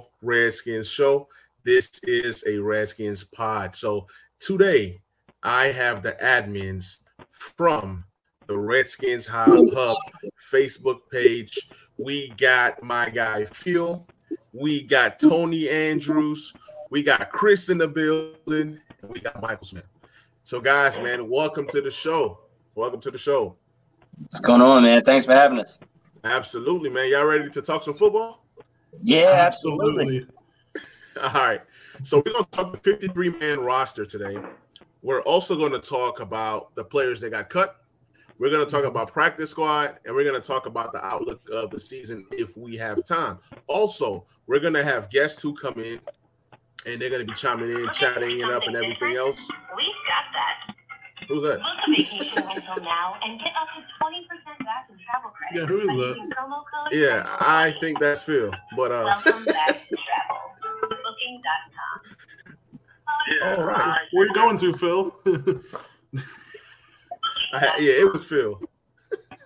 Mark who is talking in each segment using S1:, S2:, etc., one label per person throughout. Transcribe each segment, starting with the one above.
S1: to the Back Row Redskins show. This is a Redskins pod. So today I have the admins from the Redskins Hub Facebook page. We got my guy Phil. We got Tony Andrews. We got Chris in the building. We got Michael Smith. So, guys, man, welcome to the show. Welcome to the show.
S2: What's going on, man? Thanks for having us.
S1: Absolutely, man. Y'all ready to talk some football?
S2: Yeah, absolutely.
S1: All right. So we're gonna talk the 53 man roster today. We're also going to talk about the players that got cut. We're going to talk about practice squad, and we're going to talk about the outlook of the season if we have time. Also, we're going to have guests who come in, and they're going to be chiming in, chatting it up, and everything else.
S3: We've got that.
S1: Who's that?
S3: Book a vacation rental now and get up to 20% back in travel credit.
S4: Yeah, who is that?
S3: promo code
S1: Yeah, I think that's Phil. But uh,
S3: Welcome back to travel. Booking.com.
S1: all right.
S4: Where you going to, Phil?
S1: I, yeah, it was Phil.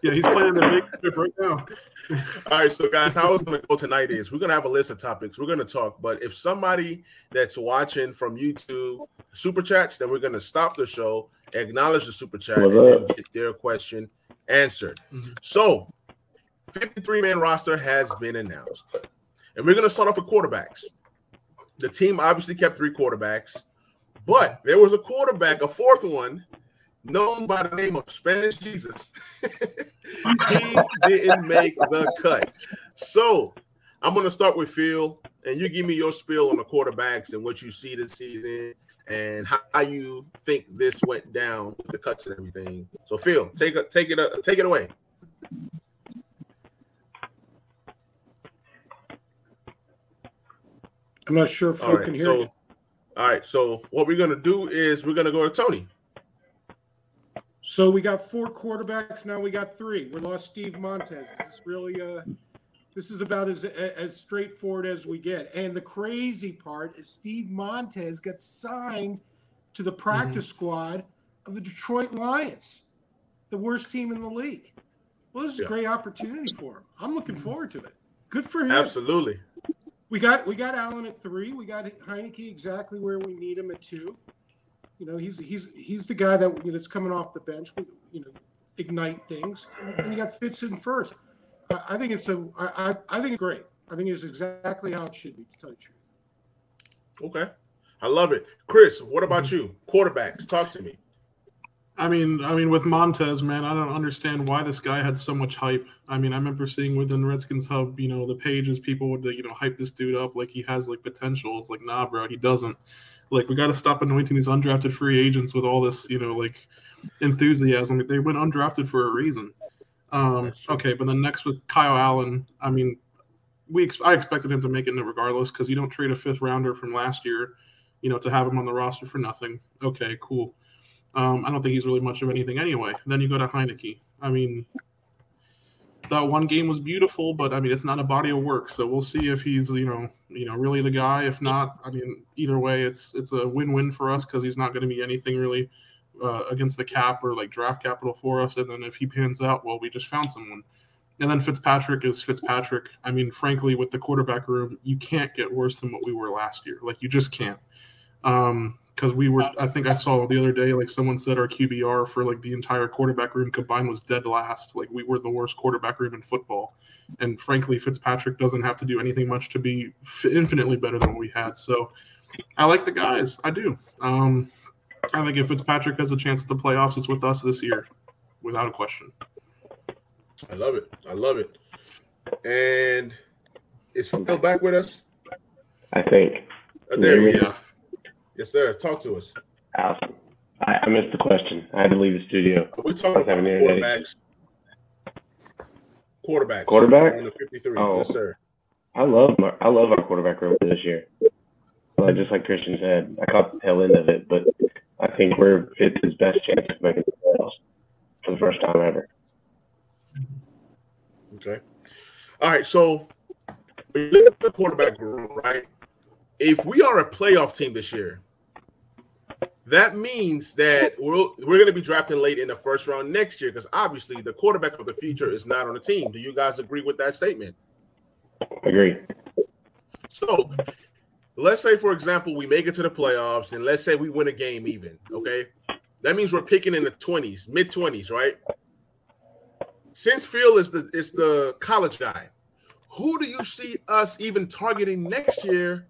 S4: yeah, he's playing the big trip right now.
S1: All right, so guys, how it's going to go tonight is we're going to have a list of topics we're going to talk. But if somebody that's watching from YouTube super chats, then we're going to stop the show, acknowledge the super chat,
S5: What
S1: and get their question answered.
S4: Mhm.
S1: So, 53 man roster has been announced, and we're going to start off with quarterbacks. The team obviously kept three quarterbacks, but there was a quarterback, a fourth one, known by the name of Spanish Jesus. he didn't make the cut. So I'm going to start with Phil, and you give me your spill on the quarterbacks and what you see this season and how you think this went down with the cuts and everything. So Phil, take it, take it, uh, take it away.
S6: I'm not sure if
S1: All
S6: Phil
S1: right.
S6: can hear
S1: So,
S6: you.
S1: all right. So what we're going to do is we're going to go to Tony.
S6: So we got four quarterbacks. Now we got three. We lost Steve Montez. This is really uh, this is about as as straightforward as we get. And the crazy part is Steve Montez got signed to the practice mm-hmm. squad of the Detroit Lions, the worst team in the league. Well, this is
S1: Yeah.
S6: a great opportunity for him. I'm looking mm-hmm. forward to it. Good for him.
S1: Absolutely.
S6: We got we got Allen at three. We got Heinicke exactly where we need him at two. You know, he's he's he's the guy that you know, that's coming off the bench. We, you know, ignite things. And you got Fitz in first. I, I think it's a I, I I think it's great. I think it's exactly how it should be. To tell you the truth.
S1: Okay. I love it. Chris, what about mm-hmm. you? Quarterbacks, talk to me.
S4: I mean, I mean, with Montez, man, I don't understand why this guy had so much hype. I mean, I remember seeing within the Redskins Hub, you know, the pages people would, you know, hype this dude up like he has like potential. It's like, nah, bro, he doesn't. Like, we got to stop anointing these undrafted free agents with all this, you know, like enthusiasm. They went undrafted for a reason. Um, okay, but then next with Kyle Allen, I mean, we ex- I expected him to make it regardless because you don't trade a fifth rounder from last year, you know, to have him on the roster for nothing. Okay, cool. Um, I don't think he's really much of anything anyway. Then you go to Heinicke. I mean, that one game was beautiful, but I mean, it's not a body of work. So we'll see if he's you know you know really the guy. If not, I mean, either way, it's it's a win-win for us because he's not going to be anything really uh, against the cap or like draft capital for us. And then if he pans out, well, we just found someone. And then Fitzpatrick is Fitzpatrick. I mean, frankly, with the quarterback room, you can't get worse than what we were last year. Like you just can't. Um, because we were, I think I saw the other day, like someone said our QBR for like the entire quarterback room combined was dead last. Like we were the worst quarterback room in football. And frankly, Fitzpatrick doesn't have to do anything much to be infinitely better than what we had. So I like the guys. I do. Um, I think if Fitzpatrick has a chance at the playoffs, it's with us this year, without a question.
S1: I love it. I love it. And is Phil back with us?
S5: I think.
S1: Uh, there he
S4: Yeah.
S1: is. Yes, sir. Talk to us.
S5: Awesome. I, I missed the question. I had to leave the studio.
S1: We're talking about quarterbacks. Quarterbacks.
S5: Quarterback?
S1: On 53.
S5: Oh.
S1: Yes, sir.
S5: I love my, I love our quarterback room this year. Like just like Christian said, I caught the tail end of it, but I think we're it's his best chance of making the playoffs for the first time ever.
S1: Okay. All right. So you look at the quarterback room, right? If we are a playoff team this year, that means that we're, we're going to be drafting late in the first round next year because obviously the quarterback of the future is not on the team. Do you guys agree with that statement?
S5: Agree.
S1: So let's say, for example, we make it to the playoffs, and let's say we win a game even. Okay, that means we're picking in the twenties, mid twenties, right? Since Phil is the is the college guy, who do you see us even targeting next year,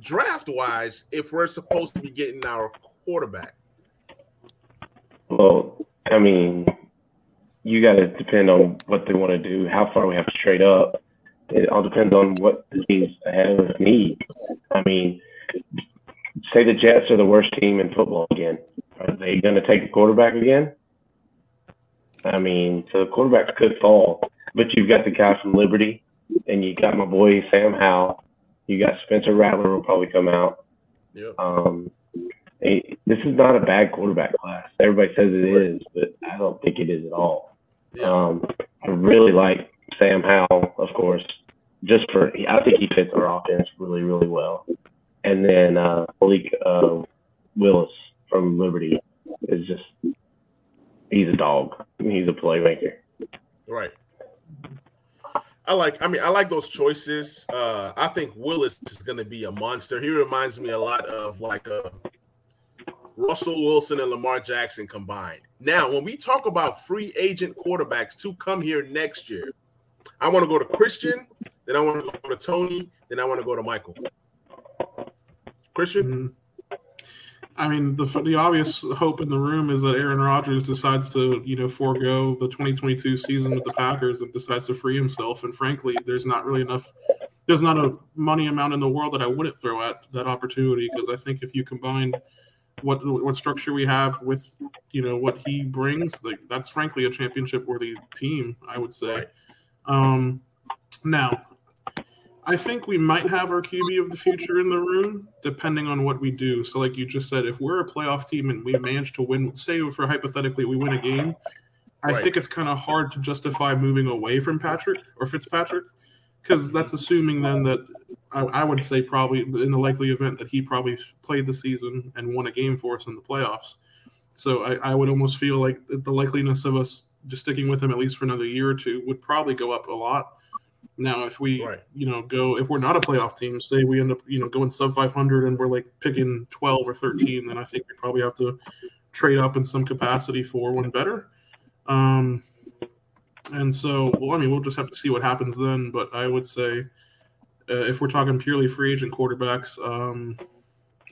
S1: draft wise, if we're supposed to be getting our quarterback?
S5: Well, I mean, you got to depend on what they want to do, how far we have to trade up. It all depends on what the teams ahead of us need. I mean, say the Jets are the worst team in football again. Are they going to take a quarterback again? I mean, so the quarterbacks could fall, but you've got the guy from Liberty, and you got my boy Sam Howell. You got Spencer Rattler will probably come out.
S1: Yeah.
S5: Um, it, this is not a bad quarterback class. Everybody says it is, but I don't think it is at all.
S1: Yeah.
S5: Um, I really like Sam Howell, of course, just for I think he fits our offense really, really well. And then uh, Malik uh, Willis from Liberty is just he's a dog. He's a playmaker.
S1: Right. I like. I mean, I like those choices. Uh, I think Willis is going to be a monster. He reminds me a lot of like a Russell Wilson and Lamar Jackson combined. Now, when we talk about free agent quarterbacks to come here next year, I want to go to Christian, then I want to go to Tony, then I want to go to Michael. Christian,
S4: Mhm. I mean, the the obvious hope in the room is that Aaron Rodgers decides to, you know, forego the 2022 season with the Packers and decides to free himself. And frankly, there's not really enough. There's not a money amount in the world that I wouldn't throw at that opportunity because I think if you combine what what structure we have with, you know, what he brings, like that's frankly a championship worthy team. I would say.
S1: Right.
S4: Um, now, I think we might have our QB of the future in the room, depending on what we do. So, like you just said, if we're a playoff team and we manage to win, say for hypothetically we win a game, I
S1: Right.
S4: think it's kind of hard to justify moving away from Patrick or Fitzpatrick, because that's assuming then that I, I would say probably in the likely event that he probably played the season and won a game for us in the playoffs. So I, I would almost feel like the likeliness of us just sticking with him at least for another year or two would probably go up a lot. Now, if we,
S1: Right.
S4: you know, go if we're not a playoff team, say we end up, you know, going sub 500 and we're like picking 12 or 13, then I think we probably have to trade up in some capacity for one better. Um, and so, well, I mean, we'll just have to see what happens then. But I would say, uh, if we're talking purely free agent quarterbacks, um,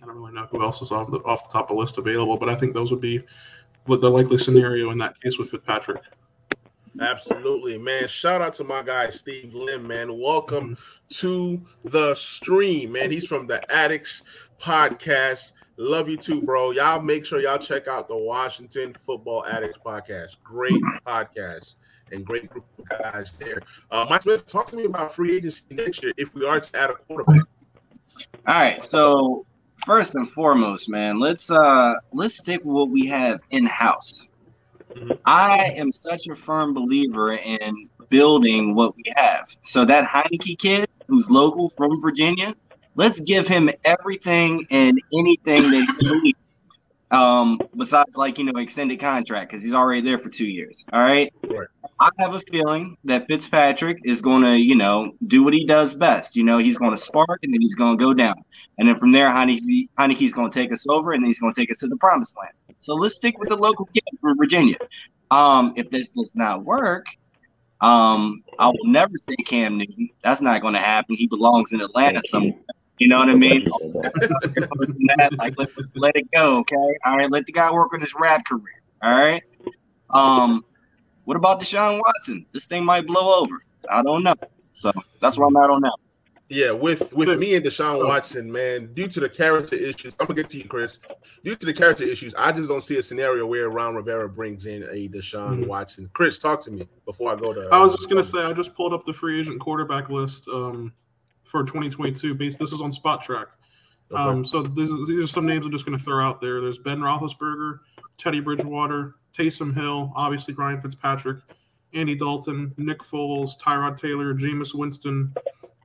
S4: I don't really know who else is off the off the top of the list available, but I think those would be the the likely scenario in that case with Fitzpatrick.
S1: absolutely, man. Shout out to my guy Steve Lim, man. Welcome to the stream, man. He's from the Addicts Podcast. Love you too, bro. Y'all make sure y'all check out the Washington Football Addicts Podcast. Great podcast and great group of guys there. Uh, Mike Smith, talk to me about free agency next year if we are to add a quarterback.
S2: All right, so first and foremost, man, let's uh let's stick with what we have in house.
S1: Mhm.
S2: I am such a firm believer in building what we have. So that Heinicke kid who's local from Virginia, let's give him everything and anything that he needs. Um, besides like you know extended contract because he's already there for two years. All right.
S1: Right.
S2: I have a feeling that Fitzpatrick is going to, you know, do what he does best. You know, he's going to spark and then he's going to go down. And then from there, Heinicke, Heinicke's going to take us over and then he's going to take us to the promised land. So let's stick with the local kid from Virginia. Um, if this does not work, um, I will never say Cam Newton. That's not going to happen. He belongs in Atlanta somewhere. You know what I mean? like let, us let it go, okay? All right, let the guy work on his rap career. All right. Um, what about Deshaun Watson? This thing might blow over. I don't know. So that's where I'm at on that.
S1: Yeah, with with me and Deshaun Watson, man, due to the character issues, I'm gonna get to you, Chris. Due to the character issues, I just don't see a scenario where Ron Rivera brings in a Deshaun
S4: Mhm.
S1: Watson. Chris, talk to me before I go to.
S4: I was just gonna say I just pulled up the free agent quarterback list um, for 2022. Based this is on Spotrac.
S1: Okay.
S4: Um, so this is, these are some names I'm just going to throw out there. There's Ben Roethlisberger, Teddy Bridgewater, Taysom Hill, obviously Ryan Fitzpatrick, Andy Dalton, Nick Foles, Tyrod Taylor, Jameis Winston,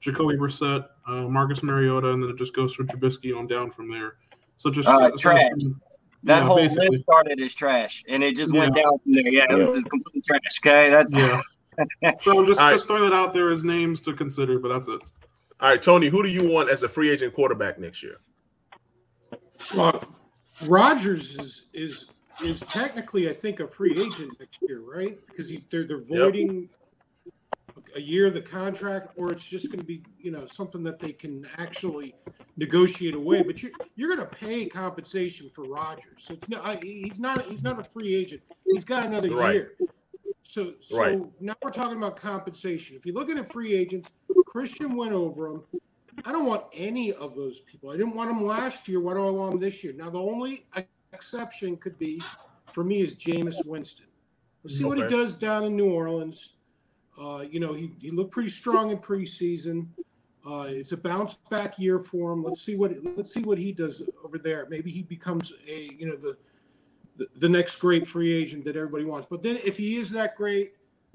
S4: Jacoby Brissett, uh, Marcus Mariota, and then it just goes from Trubisky on down from there. So just
S2: Uh, trash.
S4: some-
S2: That
S4: Yeah,
S2: whole
S4: basically.
S2: list started as trash, and it just went down from there. Yeah,
S5: Yeah.
S2: this is complete trash. Okay, that's
S4: yeah. So I'm just
S1: All right.
S4: just throwing it out there as names to consider, but that's it.
S1: All right, Tony, who do you want as a free agent quarterback next year?
S6: Well, Rodgers is is is technically, I think, a free agent next year, right? Because he's they're they're voiding a year of the contract, or it's just going to be you know something that they can actually negotiate away. But you're you're going to pay compensation for Rodgers, so it's not he's not he's not a free agent. He's got another
S1: Right.
S6: year. So so
S1: Right.
S6: now we're talking about compensation. If you're looking at free agents, Christian went over them. I don't want any of those people. I didn't want them last year. Why do I want them this year? Now, the only exception could be for me is Jameis Winston. We'll see what he does down in New Orleans. Uh, you know, he, he looked pretty strong in preseason. Uh, it's a bounce back year for him. Let's see what let's see what he does over there. Maybe he becomes a you know the the, the next great free agent that everybody wants. But then if he is that great,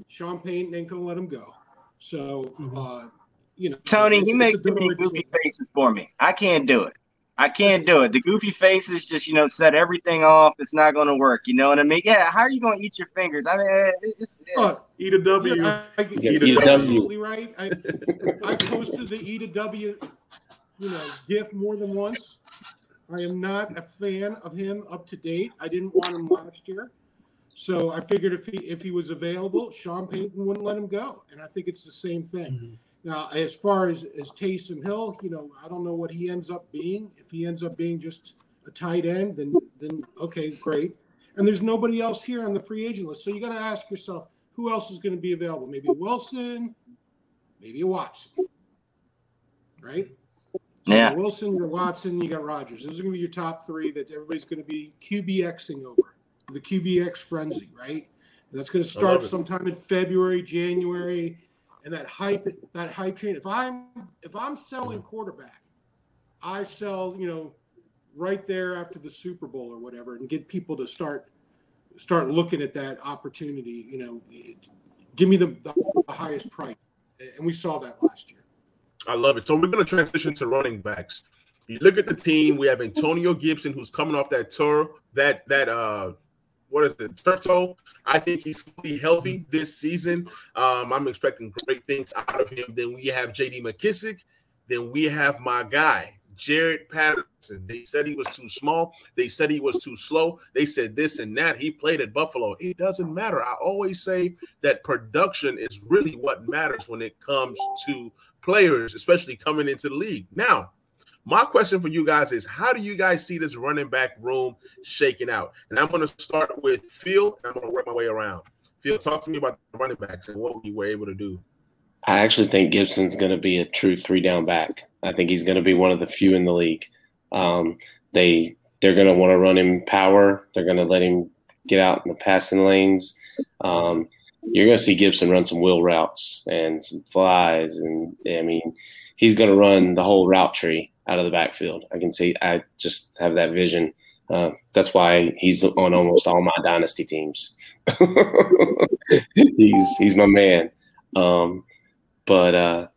S6: Sean Payton ain't gonna let him go. So uh, you know,
S2: Tony,
S6: it's-
S2: he makes too many
S6: double-edged
S2: goofy faces for me. I can't do it. I can't do it. The goofy faces just, you know, set everything off. It's not going to work. You know what I mean? Yeah. How are you going to eat your fingers? I mean, it's,
S6: Uh,
S4: Eat a W.
S6: Yeah, I, I,
S5: Yeah,
S1: eat a
S5: W.
S6: absolutely right. I, I posted the E to W, you know, GIF more than once. I am not a fan of him up to date. I didn't want him last year, so I figured if he if he was available, Sean Payton wouldn't let him go, and I think it's the same thing.
S4: Mhm.
S6: Now, as far as as Taysom Hill, you know, I don't know what he ends up being. If he ends up being just a tight end, then then okay, great. And there's nobody else here on the free agent list, so you got to ask yourself who else is going to be available. Maybe a Wilson, maybe a Watson, right? So
S2: Yeah.
S6: got Wilson, you got Watson, you got Rodgers. Those are going to be your top three that everybody's going to be QBXing over the QBX frenzy, right? And that's going to start sometime in February, January, and that hype, that hype train. If I'm if I'm selling mm-hmm. quarterback, I sell you know right there after the Super Bowl or whatever, and get people to start start looking at that opportunity. You know, give me the, the highest price, and we saw that last year.
S1: I love it. So we're going to transition to running backs. You look at the team. We have Antonio Gibson, who's coming off that tour, that that uh, what is it, turf toe? I think he's fully healthy this season. Um, I'm expecting great things out of him. Then we have J.D. McKissic. Then we have my guy Jaret Patterson. They said he was too small. They said he was too slow. They said this and that. He played at Buffalo. It doesn't matter. I always say that production is really what matters when it comes to players, especially coming into the league. Now, my question for you guys is how do you guys see this running back room shaking out? And I'm going to start with Phil, and I'm going to work my way around. Phil, talk to me about the running backs and what we were able to do.
S5: I actually think Gibson's going to be a true three down back. I think he's going to be one of the few in the league. Um, they they're going to want to run him power. They're going to let him get out in the passing lanes. Um, you're going to see Gibson run some wheel routes and some flies, and I mean, he's going to run the whole route tree out of the backfield. I can see. I just have that vision. Uh, that's why he's on almost all my dynasty teams. he's he's my man. Um, but uh,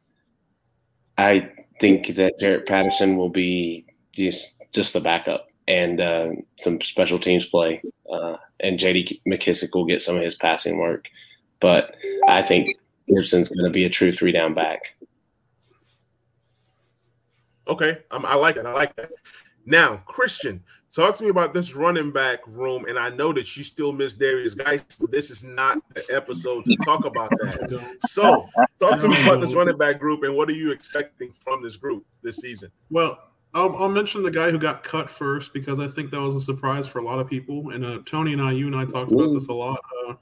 S5: I think that Derek Patterson will be just just the backup and uh, some special teams play, uh, and J.D. McKissic will get some of his passing work. But I think Gibson's going to be a true three down back.
S1: Okay, um, I like that. I like that. Now, Christian, talk to me about this running back room. And I know that you still miss Darius, guys. But this is not the episode to talk about that. So, talk to me about this running back group and what are you expecting from this group this season?
S4: Well, I'll, I'll mention the guy who got cut first because I think that was a surprise for a lot of people. And uh, Tony and I, you and I talked about this a lot. Uh,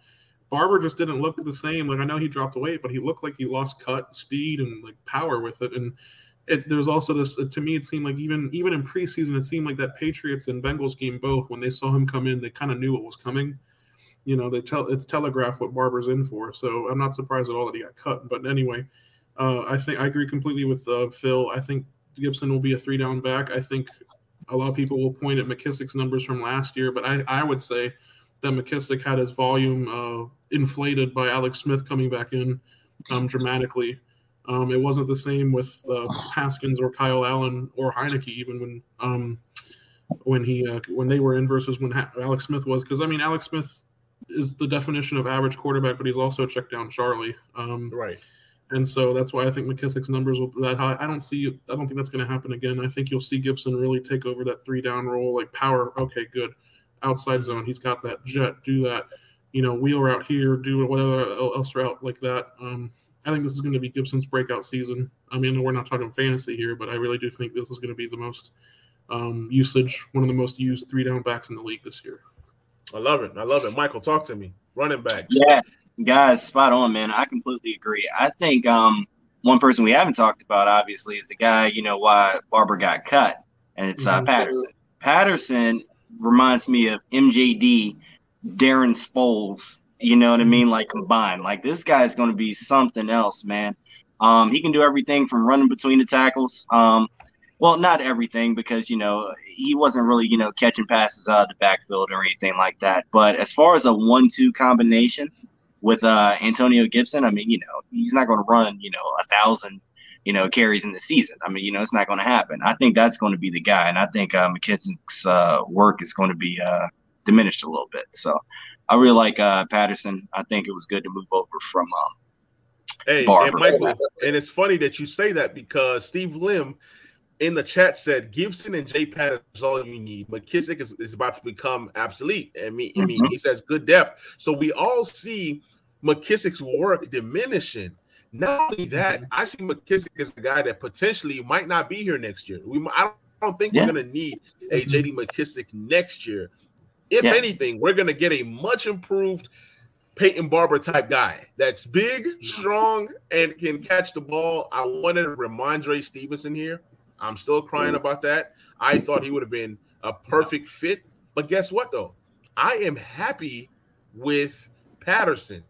S4: Barber just didn't look the same. Like I know he dropped weight, but he looked like he lost cut, speed, and like power with it. And it, there's also this. To me, it seemed like even even in preseason, it seemed like that Patriots and Bengals game both when they saw him come in, they kind of knew what was coming. You know, they tell it's telegraphed what Barber's in for. So I'm not surprised at all that he got cut. But anyway, uh, I think I agree completely with uh, Phil. I think Gibson will be a three down back. I think a lot of people will point at McKissic's numbers from last year, but I, I would say that McKissic had his volume uh, inflated by Alex Smith coming back in um, dramatically. Um, it wasn't the same with uh, Haskins or Kyle Allen or Heinicke even when um, when he uh, when they were in versus when ha- Alex Smith was because I mean Alex Smith is the definition of average quarterback, but he's also a check down Charlie. Um,
S1: Right.
S4: And so that's why I think McKissic's numbers will be that high. I don't see. I don't think that's going to happen again. I think you'll see Gibson really take over that three down role, like power. Okay, good. Outside zone, he's got that jet. Do that. You know, wheel route here. Do whatever else route like that. Um, I think this is going to be Gibson's breakout season. I mean, we're not talking fantasy here, but I really do think this is going to be the most um, usage, one of the most used three down backs in the league this year.
S1: I love it. I love it. Michael, talk to me. Running backs.
S2: Yeah, guys, spot on, man. I completely agree. I think um, one person we haven't talked about, obviously, is the guy, you know, why Barber got cut, and it's uh,
S4: Mhm.
S2: Patterson. Patterson reminds me of MJD, Darren Sproles. You know what I mean? Like combined. Like this guy's going to be something else, man. Um, he can do everything from running between the tackles. Um, well, not everything because you know he wasn't really you know catching passes out of the backfield or anything like that. But as far as a one-two combination with uh, Antonio Gibson, I mean, you know, he's not going to run you know a thousand you know carries in the season. I mean, you know, it's not going to happen. I think that's going to be the guy, and I think uh, McKissic's uh, work is going to be uh, diminished a little bit. So I really like uh, Patterson. I think it was good to move over from um,
S1: Hey, and Michael, and it's funny that you say that because Steve Lim in the chat said Gibson and Jay Patterson is all you need. McKissic is, is about to become obsolete. I mean, I mean, he says good depth. So we all see McKissic's work diminishing. Not only that, I see McKissic as the guy that potentially might not be here next year. We, I don't think
S2: Yeah.
S1: we're going to need a JD McKissic next year. If
S2: Yeah.
S1: anything, we're going to get a much improved Peyton Barber type guy that's big, strong, and can catch the ball. I wanted Rhamondre Stevenson here. I'm still crying about that. I thought he would have been a perfect fit. But guess what, though? I am happy with Patterson.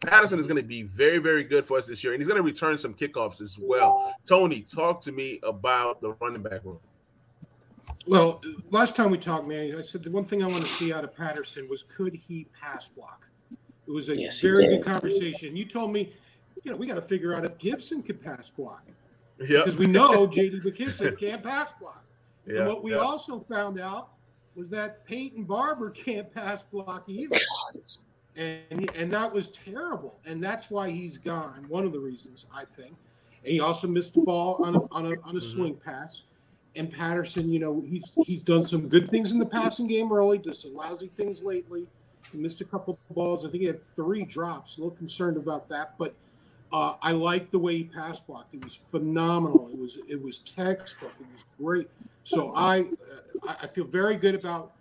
S1: Patterson is going to be very, very good for us this year, and he's going to return some kickoffs as well. Tony, talk to me about the running back room.
S6: Well, last time we talked, man, I said the one thing I want to see out of Patterson was could he pass block? It was a
S5: Yes,
S6: very good conversation. You told me, you know, we got to figure out if Gibson could pass block
S1: Yeah,
S6: because we know JD McKissic can't pass block. And what we
S1: yeah.
S6: also found out was that Peyton Barber can't pass block either. And, and that was terrible. And that's why he's gone. One of the reasons, I think. And he also missed the ball on a, on a, on a mm-hmm. swing pass. And Patterson, you know, he's he's done some good things in the passing game early, did some lousy things lately. He missed a couple of balls. I think he had three drops. A little concerned about that, but uh, I like the way he pass blocked. It was phenomenal. It was it was textbook. It was great. So I uh, I- feel very good about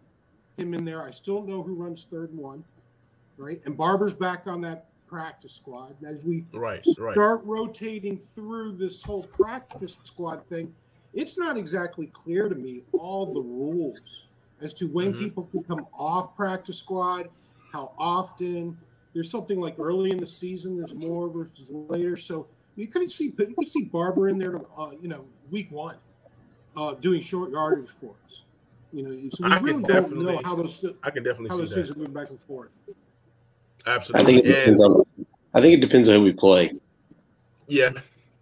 S6: him in there. I still don't know who runs third and one, right? And Barber's back on that practice squad. And As we
S1: Right, right.
S6: start rotating through this whole practice squad thing, it's not exactly clear to me all the rules as to when
S1: Mhm.
S6: people can come off practice squad, how often. There's something like early in the season, there's more versus later. So you could see you could see Barber in there, uh, you know, week one, uh, doing short yardage for us. You know, so we
S1: I can
S6: really don't know
S1: definitely
S6: how those
S1: I can definitely
S6: how
S1: see
S6: those
S1: that.
S6: things are moving back and forth.
S5: I
S1: Absolutely.
S5: think it depends
S1: And-
S5: on. I think it depends on who we play.
S1: Yeah,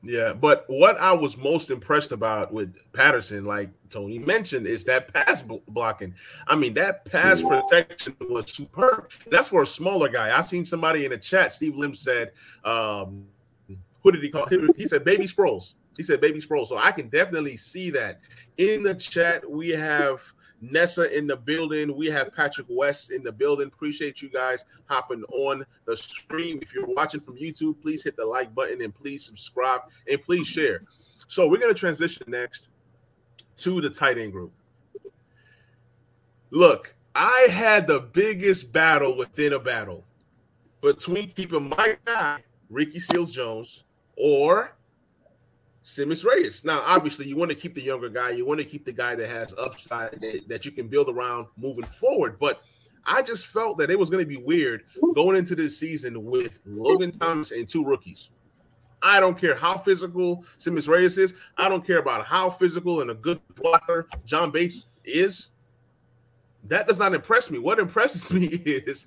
S1: yeah. But what I was most impressed about with Patterson, like Tony mentioned, is that pass bl- blocking. I mean, that pass protection was superb. That's for a smaller guy. I seen somebody in the chat. Steve Lim said, um, "Who did he call?" He, he said, "Baby Sproles." He said, "Baby Sproles." So I can definitely see that in the chat. We have. Nessa in the building. We have Patrick West in the building. Appreciate you guys hopping on the stream. If you're watching from YouTube, please hit the like button and please subscribe and please share. So we're going to transition next to the tight end group. Look, I had the biggest battle within a battle between keeping my guy, Ricky Seals Jones, or Simmons Reyes. Now, obviously, you want to keep the younger guy. You want to keep the guy that has upside that, that you can build around moving forward. But I just felt that it was going to be weird going into this season with Logan Thomas and two rookies. I don't care how physical Simmons Reyes is. I don't care about how physical and a good blocker John Bates is. That does not impress me. What impresses me is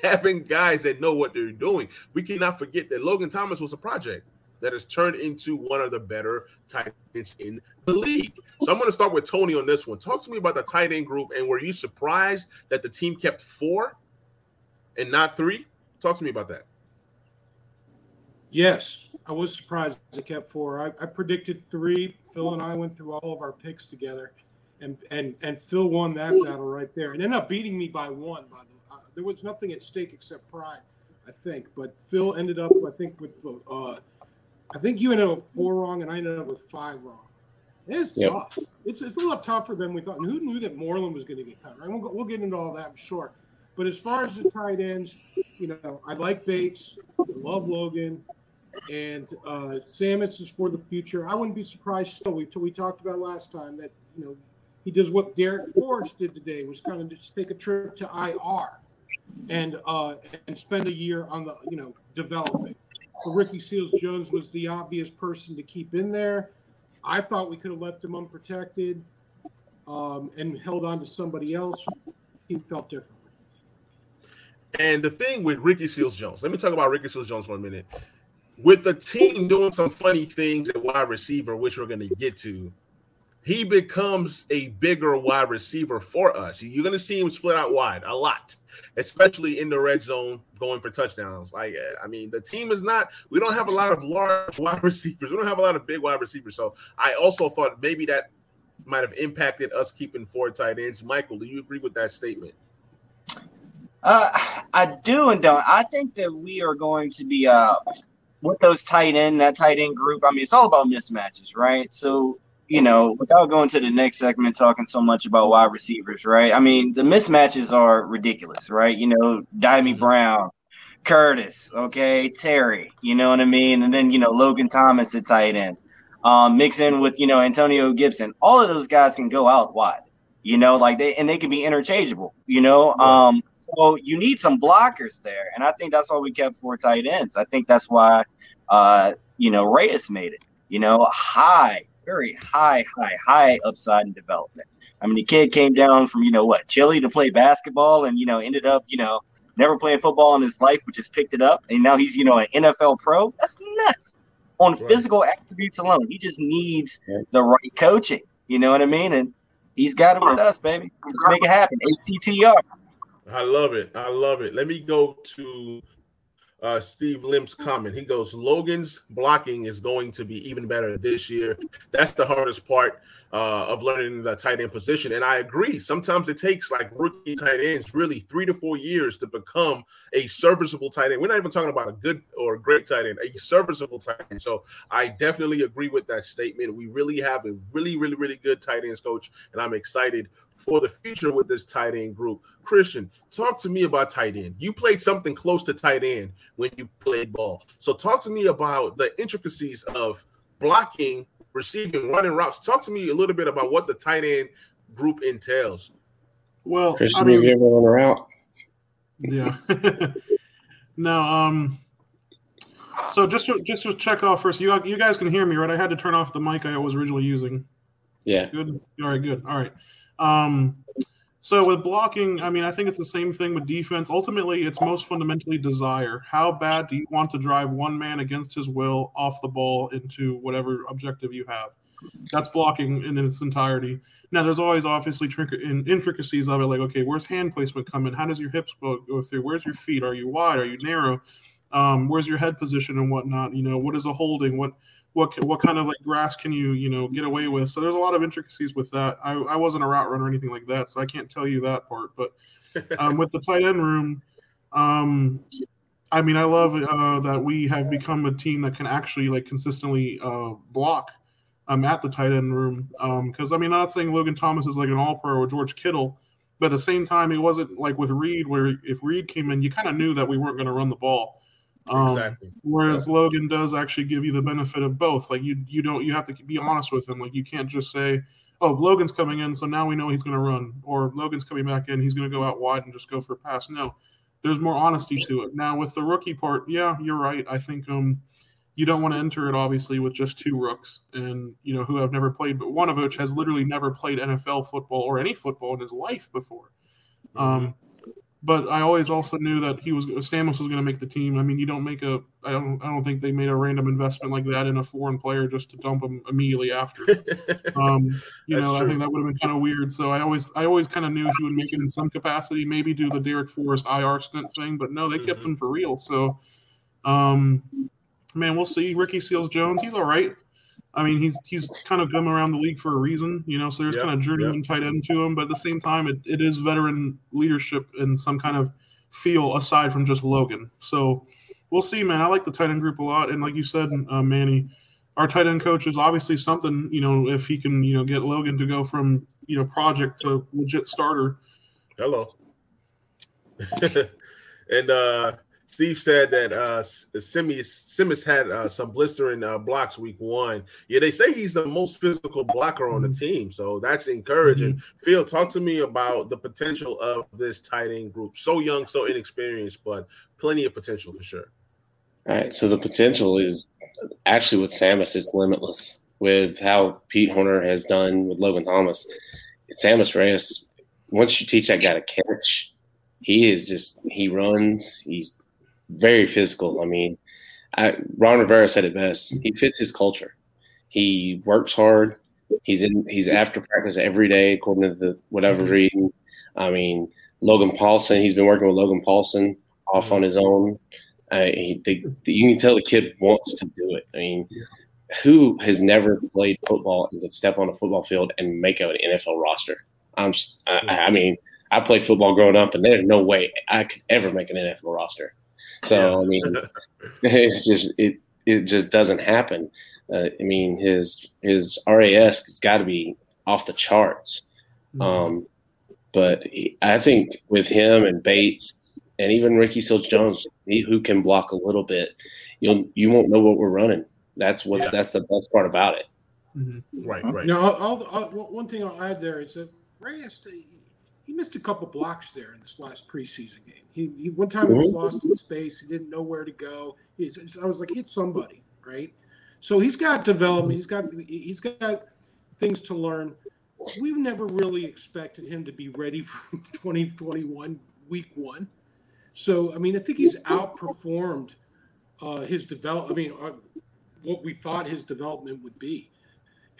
S1: having guys that know what they're doing. We cannot forget that Logan Thomas was a project that has turned into one of the better tight ends in the league. So I'm going to start with Tony on this one. Talk to me about the tight end group, and were you surprised that the team kept four and not three? Talk to me about that.
S6: Yes, I was surprised it kept four. I, I predicted three. Phil and I went through all of our picks together, and and and Phil won that battle right there, and ended up beating me by one. By the uh, there was nothing at stake except pride, I think. But Phil ended up, I think, with uh, I think you ended up with four wrong, and I ended up with five wrong. It's
S5: Yep.
S6: tough. It's, it's a little tougher than we thought. And who knew that Moreland was going to get cut? Right? We'll, go- we'll get into all that, I'm sure. But as far as the tight ends, you know, I like Bates, I love Logan, and uh, Sammis is for the future. I wouldn't be surprised still. We, we talked about last time that, you know, he does what Darrick Forrest did today, was kind of just take a trip to IR and uh, and spend a year on the, you know, developing. Ricky Seals Jones was the obvious person to keep in there. I thought we could have left him unprotected um, and held on to somebody else. He felt differently.
S1: And the thing with Ricky Seals Jones, let me talk about Ricky Seals Jones for a minute. With the team doing some funny things at wide receiver, which we're going to get to, he becomes a bigger wide receiver for us. You're going to see him split out wide a lot, especially in the red zone going for touchdowns. Like, I mean, the team is not, we don't have a lot of large wide receivers. We don't have a lot of big wide receivers. So I also thought maybe that might have impacted us keeping four tight ends. Michael, do you agree with that statement?
S2: Uh, I do and don't. I think that we are going to be uh with those tight end, that tight end group. I mean, it's all about mismatches, right? So you know, without going to the next segment, talking so much about wide receivers, right? I mean, the mismatches are ridiculous, right? You know, Dyami Brown, Curtis, okay, Terry, you know what I mean, and then you know Logan Thomas at tight end, um, mix in with you know Antonio Gibson. All of those guys can go out wide, you know, like they and they can be interchangeable, you know. Um, so you need some blockers there, and I think that's why we kept four tight ends. I think that's why, uh, you know, Reyes made it. You know, high, very high, high, high upside in development. I mean, the kid came down from you know what Chile to play basketball, and you know ended up you know never playing football in his life, but just picked it up, and now he's you know an NFL pro. That's nuts on
S1: Right.
S2: physical attributes alone. He just needs the right coaching. You know what I mean? And he's got it with us, baby. Let's make it happen. ATTR.
S1: I love it. I love it. Let me go to uh, Steve Lim's comment. He goes, Logan's blocking is going to be even better this year. That's the hardest part uh, of learning the tight end position. And I agree. Sometimes it takes like rookie tight ends really three to four years to become a serviceable tight end. We're not even talking about a good or a great tight end, a serviceable tight end. So I definitely agree with that statement. We really have a really, really, really good tight ends coach, and I'm excited for the future with this tight end group. Christian, talk to me about tight end. You played something close to tight end when you played ball. So talk to me about the intricacies of blocking, receiving, running routes. Talk to me a little bit about what the tight end group entails.
S4: Well,
S5: Christian,
S4: I mean,
S5: have you ever run a route?
S4: Yeah. no, um so just to, just to check off first, you you guys can hear me, right? I had to turn off the mic I was originally using.
S5: Yeah.
S4: Good. All right, good. All right. Um so with blocking, I mean, I think it's the same thing with defense. Ultimately, it's most fundamentally desire. How bad do you want to drive one man against his will off the ball into whatever objective you have? That's blocking in its entirety. Now, there's always obviously trinket in intricacies of it, like okay, where's hand placement come in? How does your hips go, go through? Where's your feet? Are you wide? Are you narrow? Um, where's your head position and whatnot? You know, what is a holding? What what what kind of like grass can you you know get away with? So there's a lot of intricacies with that. I, I wasn't a route runner or anything like that, so I can't tell you that part. But um, with the tight end room, um, I mean, I love uh, that we have become a team that can actually like consistently uh, block um, at the tight end room. Because I mean, not saying Logan Thomas is like an All Pro or George Kittle, but at the same time, it wasn't like with Reed, where if Reed came in, you kind of knew that we weren't going to run the ball. Um,
S1: exactly.
S4: Whereas Logan does actually give you the benefit of both. Like you, you don't, you have to be honest with him. Like you can't just say, "Oh, Logan's coming in, so now we know he's going to run," or "Logan's coming back in, he's going to go out wide and just go for a pass." No, there's more honesty to it. Now with the rookie part, yeah, you're right. I think um, you don't want to enter it obviously with just two rooks, and you know who have never played, but one of which has literally never played NFL football or any football in his life before. Um, but I always also knew that he was Sammis was going to make the team. I mean, you don't make a I don't I don't think they made a random investment like that in a foreign player just to dump him immediately after. Um, you
S1: That's
S4: know, I think that would have been kind of weird. So I always I always kind of knew he would make it in some capacity, maybe do the Darrick Forrest IR stint thing, but no, they kept
S1: Mhm.
S4: him for real. So um man, we'll see. Ricky Seals Jones, he's all right. I mean, he's he's kind of come around the league for a reason, you know. So there's
S1: Yep,
S4: kind of journeyman tight end to him, but at the same time, it, it is veteran leadership and some kind of feel aside from just Logan. So we'll see, man. I like the tight end group a lot, and like you said, uh, Manny, our tight end coach is obviously something. You know, if he can, you know, get Logan to go from you know project to legit starter.
S1: Hello. and uh Steve said that uh Simmons Simmons had uh, some blistering uh, blocks week one. Yeah, they say he's the most physical blocker on the team, so that's encouraging. Phil, talk to me about the potential of this tight end group. So young, so inexperienced, but plenty of potential for sure.
S5: All right, so the potential is actually with Sammis, it's limitless. With how Pete Horner has done with Logan Thomas, Sammis Reyes. Once you teach that guy to catch, he is just he runs. He's very physical. I mean, I, Ron Rivera said it best. He fits his culture. He works hard. He's in. He's after practice every day, according to the whatever's reading. I mean, Logan Paulsen. He's been working with Logan Paulsen off on his own. Uh, he, they, you can tell the kid wants to do it. I mean, who has never played football and could step on a football field and make an NFL roster? I'm. I, I mean, I played football growing up, and there's no way I could ever make an NFL roster. So I mean, it's just it it just doesn't happen. Uh, I mean, his his RAS has got to be off the charts. Um, but he, I think with him and Bates and even Ricky Seals Jones, he, who can block a little bit, you'll you won't know what we're running. That's what
S1: Yeah.
S5: that's the best part about it.
S1: Right, right.
S6: Now, I'll, I'll, I'll, one thing I'll add there is that Reyes, he missed a couple blocks there in this last preseason game. He, he one time he was lost in space. He didn't know where to go. He's, I was like, hit somebody, right? So he's got development. He's got he's got things to learn. We never really expected him to be ready for 2021 week one. So I mean, I think he's outperformed uh, his develop. I mean, uh, what we thought his development would be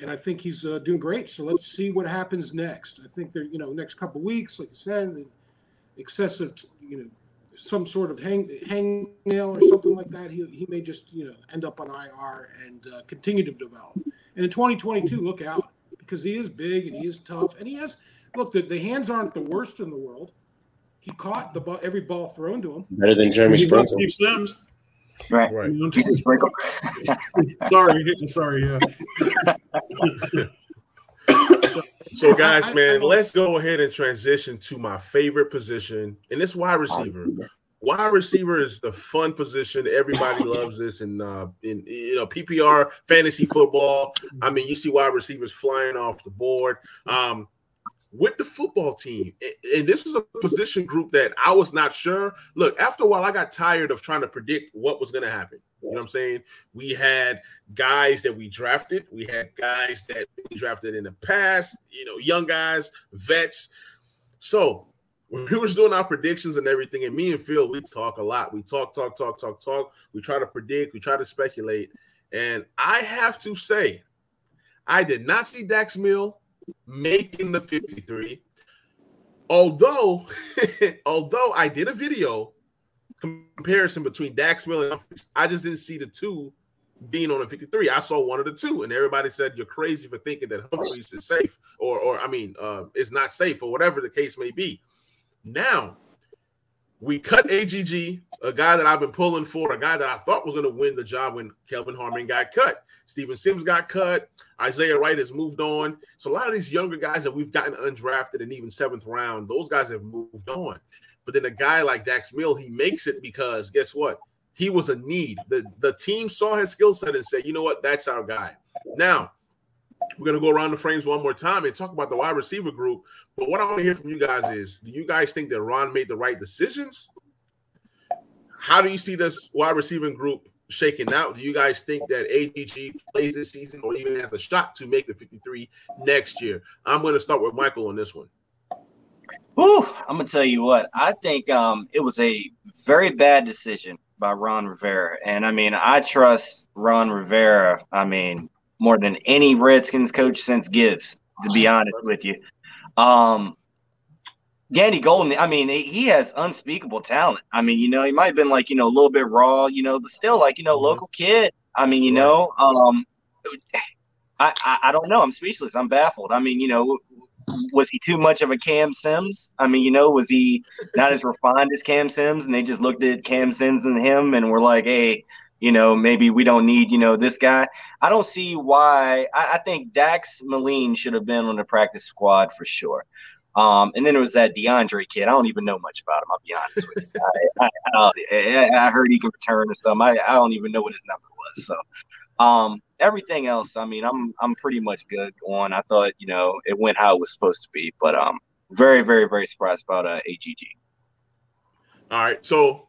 S6: and I think he's uh, doing great. So let's see what happens next. I think there, you know, next couple weeks, like you said, excessive, you know, some sort of hang hangnail or something like that. He, he may just you know end up on IR and uh, continue to develop. And in 2022, look out because he is big and he is tough and he has. Look, the, the hands aren't the worst in the world. He caught the ball, every ball thrown to him.
S5: Better than Jeremy
S4: He's not
S5: Sprinkle.
S4: Steve Sims.
S2: Right.
S1: Right.
S4: You know,
S2: He's a sprinkle.
S4: sorry, sorry, yeah.
S1: So, guys,
S6: I- I-
S1: man, let's go ahead and transition to my favorite position, and it's wide receiver. Wide receiver is the fun position. Everybody loves this, and uh, in you know PPR fantasy football. I mean, you see wide receivers flying off the board. Um, with the football team, and this is a position group that I was not sure. Look, after a while, I got tired of trying to predict what was going to happen. You know what I'm saying? We had guys that we drafted. We had guys that we drafted in the past, you know, young guys, vets. So when we were doing our predictions and everything, and me and Phil, we talk a lot. We talk, talk, talk, talk, talk. We try to predict, we try to speculate. And I have to say, I did not see Dax Milne making the 53. Although, although I did a video comparison between Dax Milne and Humphries, I just didn't see the two being on a 53. I saw one of the two, and everybody said you're crazy for thinking that Humphries is safe, or or I mean, uh, is not safe, or whatever the case may be. Now we cut AGG, a guy that I've been pulling for, a guy that I thought was going to win the job when Kelvin Harmon got cut. Steven Sims got cut. Isaiah Wright has moved on. So a lot of these younger guys that we've gotten undrafted and even seventh round, those guys have moved on. But then a guy like Dax Milne, he makes it because guess what? He was a need. The the team saw his skill set and said, you know what, that's our guy. Now we're gonna go around the frames one more time and talk about the wide receiver group. But what I want to hear from you guys is, do you guys think that Ron made the right decisions? How do you see this wide receiving group shaking out? Do you guys think that ADG plays this season or even has a shot to make the 53 next year? I'm going to start with Michael on this one.
S2: Whew, I'm gonna tell you what. I think um, it was a very bad decision by Ron Rivera, and I mean, I trust Ron Rivera. I mean, more than any Redskins coach since Gibbs, to be honest with you. Um, Gandy Golden, I mean, he has unspeakable talent. I mean, you know, he might have been like, you know, a little bit raw, you know, but still like, you know,
S1: Mhm.
S2: local kid. I mean, you know, um, I, I, I don't know. I'm speechless. I'm baffled. I mean, you know, was he too much of a Cam Sims? I mean, you know, was he not as refined as Cam Sims? And they just looked at Cam Sims and him and were like, hey, you know, maybe we don't need, you know, this guy. I don't see why. I, I think Dax Milne should have been on the practice squad for sure. Um, and then there was that DeAndre kid. I don't even know much about him. I'll be honest with you. I, I, I, I heard he can return and stuff. I, I don't even know what his number was. So um, everything else, I mean, I'm I'm pretty much good on. I thought you know it went how it was supposed to be, but um, very very very surprised about uh, AGG.
S1: All right. So,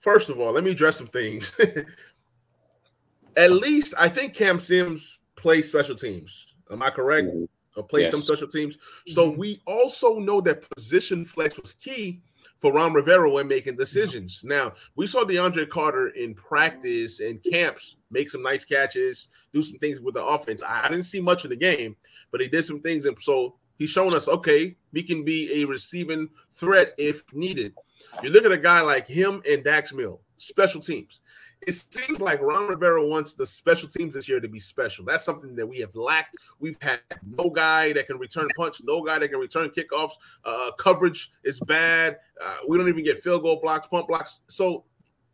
S1: first of all, let me address some things. At least I think Cam Sims plays special teams. Am I correct? Mm-hmm. Or plays
S5: Yes.
S1: some special teams. So mm-hmm. we also know that position flex was key for Ron Rivera when making decisions. Mm-hmm. Now we saw DeAndre Carter in practice and camps make some nice catches, do some things with the offense. I I didn't see much in the game, but he did some things, and so he's showing us okay, we can be a receiving threat if needed. You look at a guy like him and Dax Milne, special teams. It seems like Ron Rivera wants the special teams this year to be special. That's something that we have lacked. We've had no guy that can return punch, no guy that can return kickoffs. Uh, coverage is bad. Uh, we don't even get field goal blocks, pump blocks. So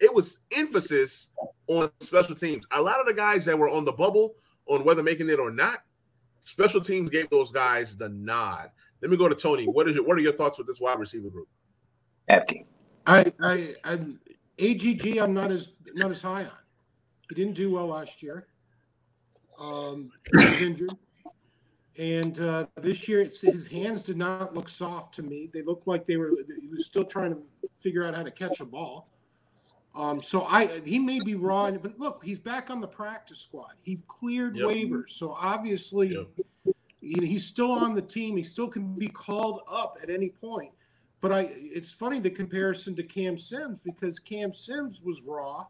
S1: it was emphasis on special teams. A lot of the guys that were on the bubble on whether making it or not, special teams gave those guys the nod. Let me go to Tony. What is your, what are your thoughts with this wide receiver group?
S2: Apke.
S6: I, I, I, AGG, I'm not as not as high on. He didn't do well last year. Um, he was injured, and uh, this year it's, his hands did not look soft to me. They looked like they were. He was still trying to figure out how to catch a ball. Um, so I he may be raw, but look, he's back on the practice squad. He cleared
S1: Yep.
S6: waivers, so obviously
S1: Yep.
S6: he- he's still on the team. He still can be called up at any point. But I, it's funny the comparison to Cam Sims because Cam Sims was raw.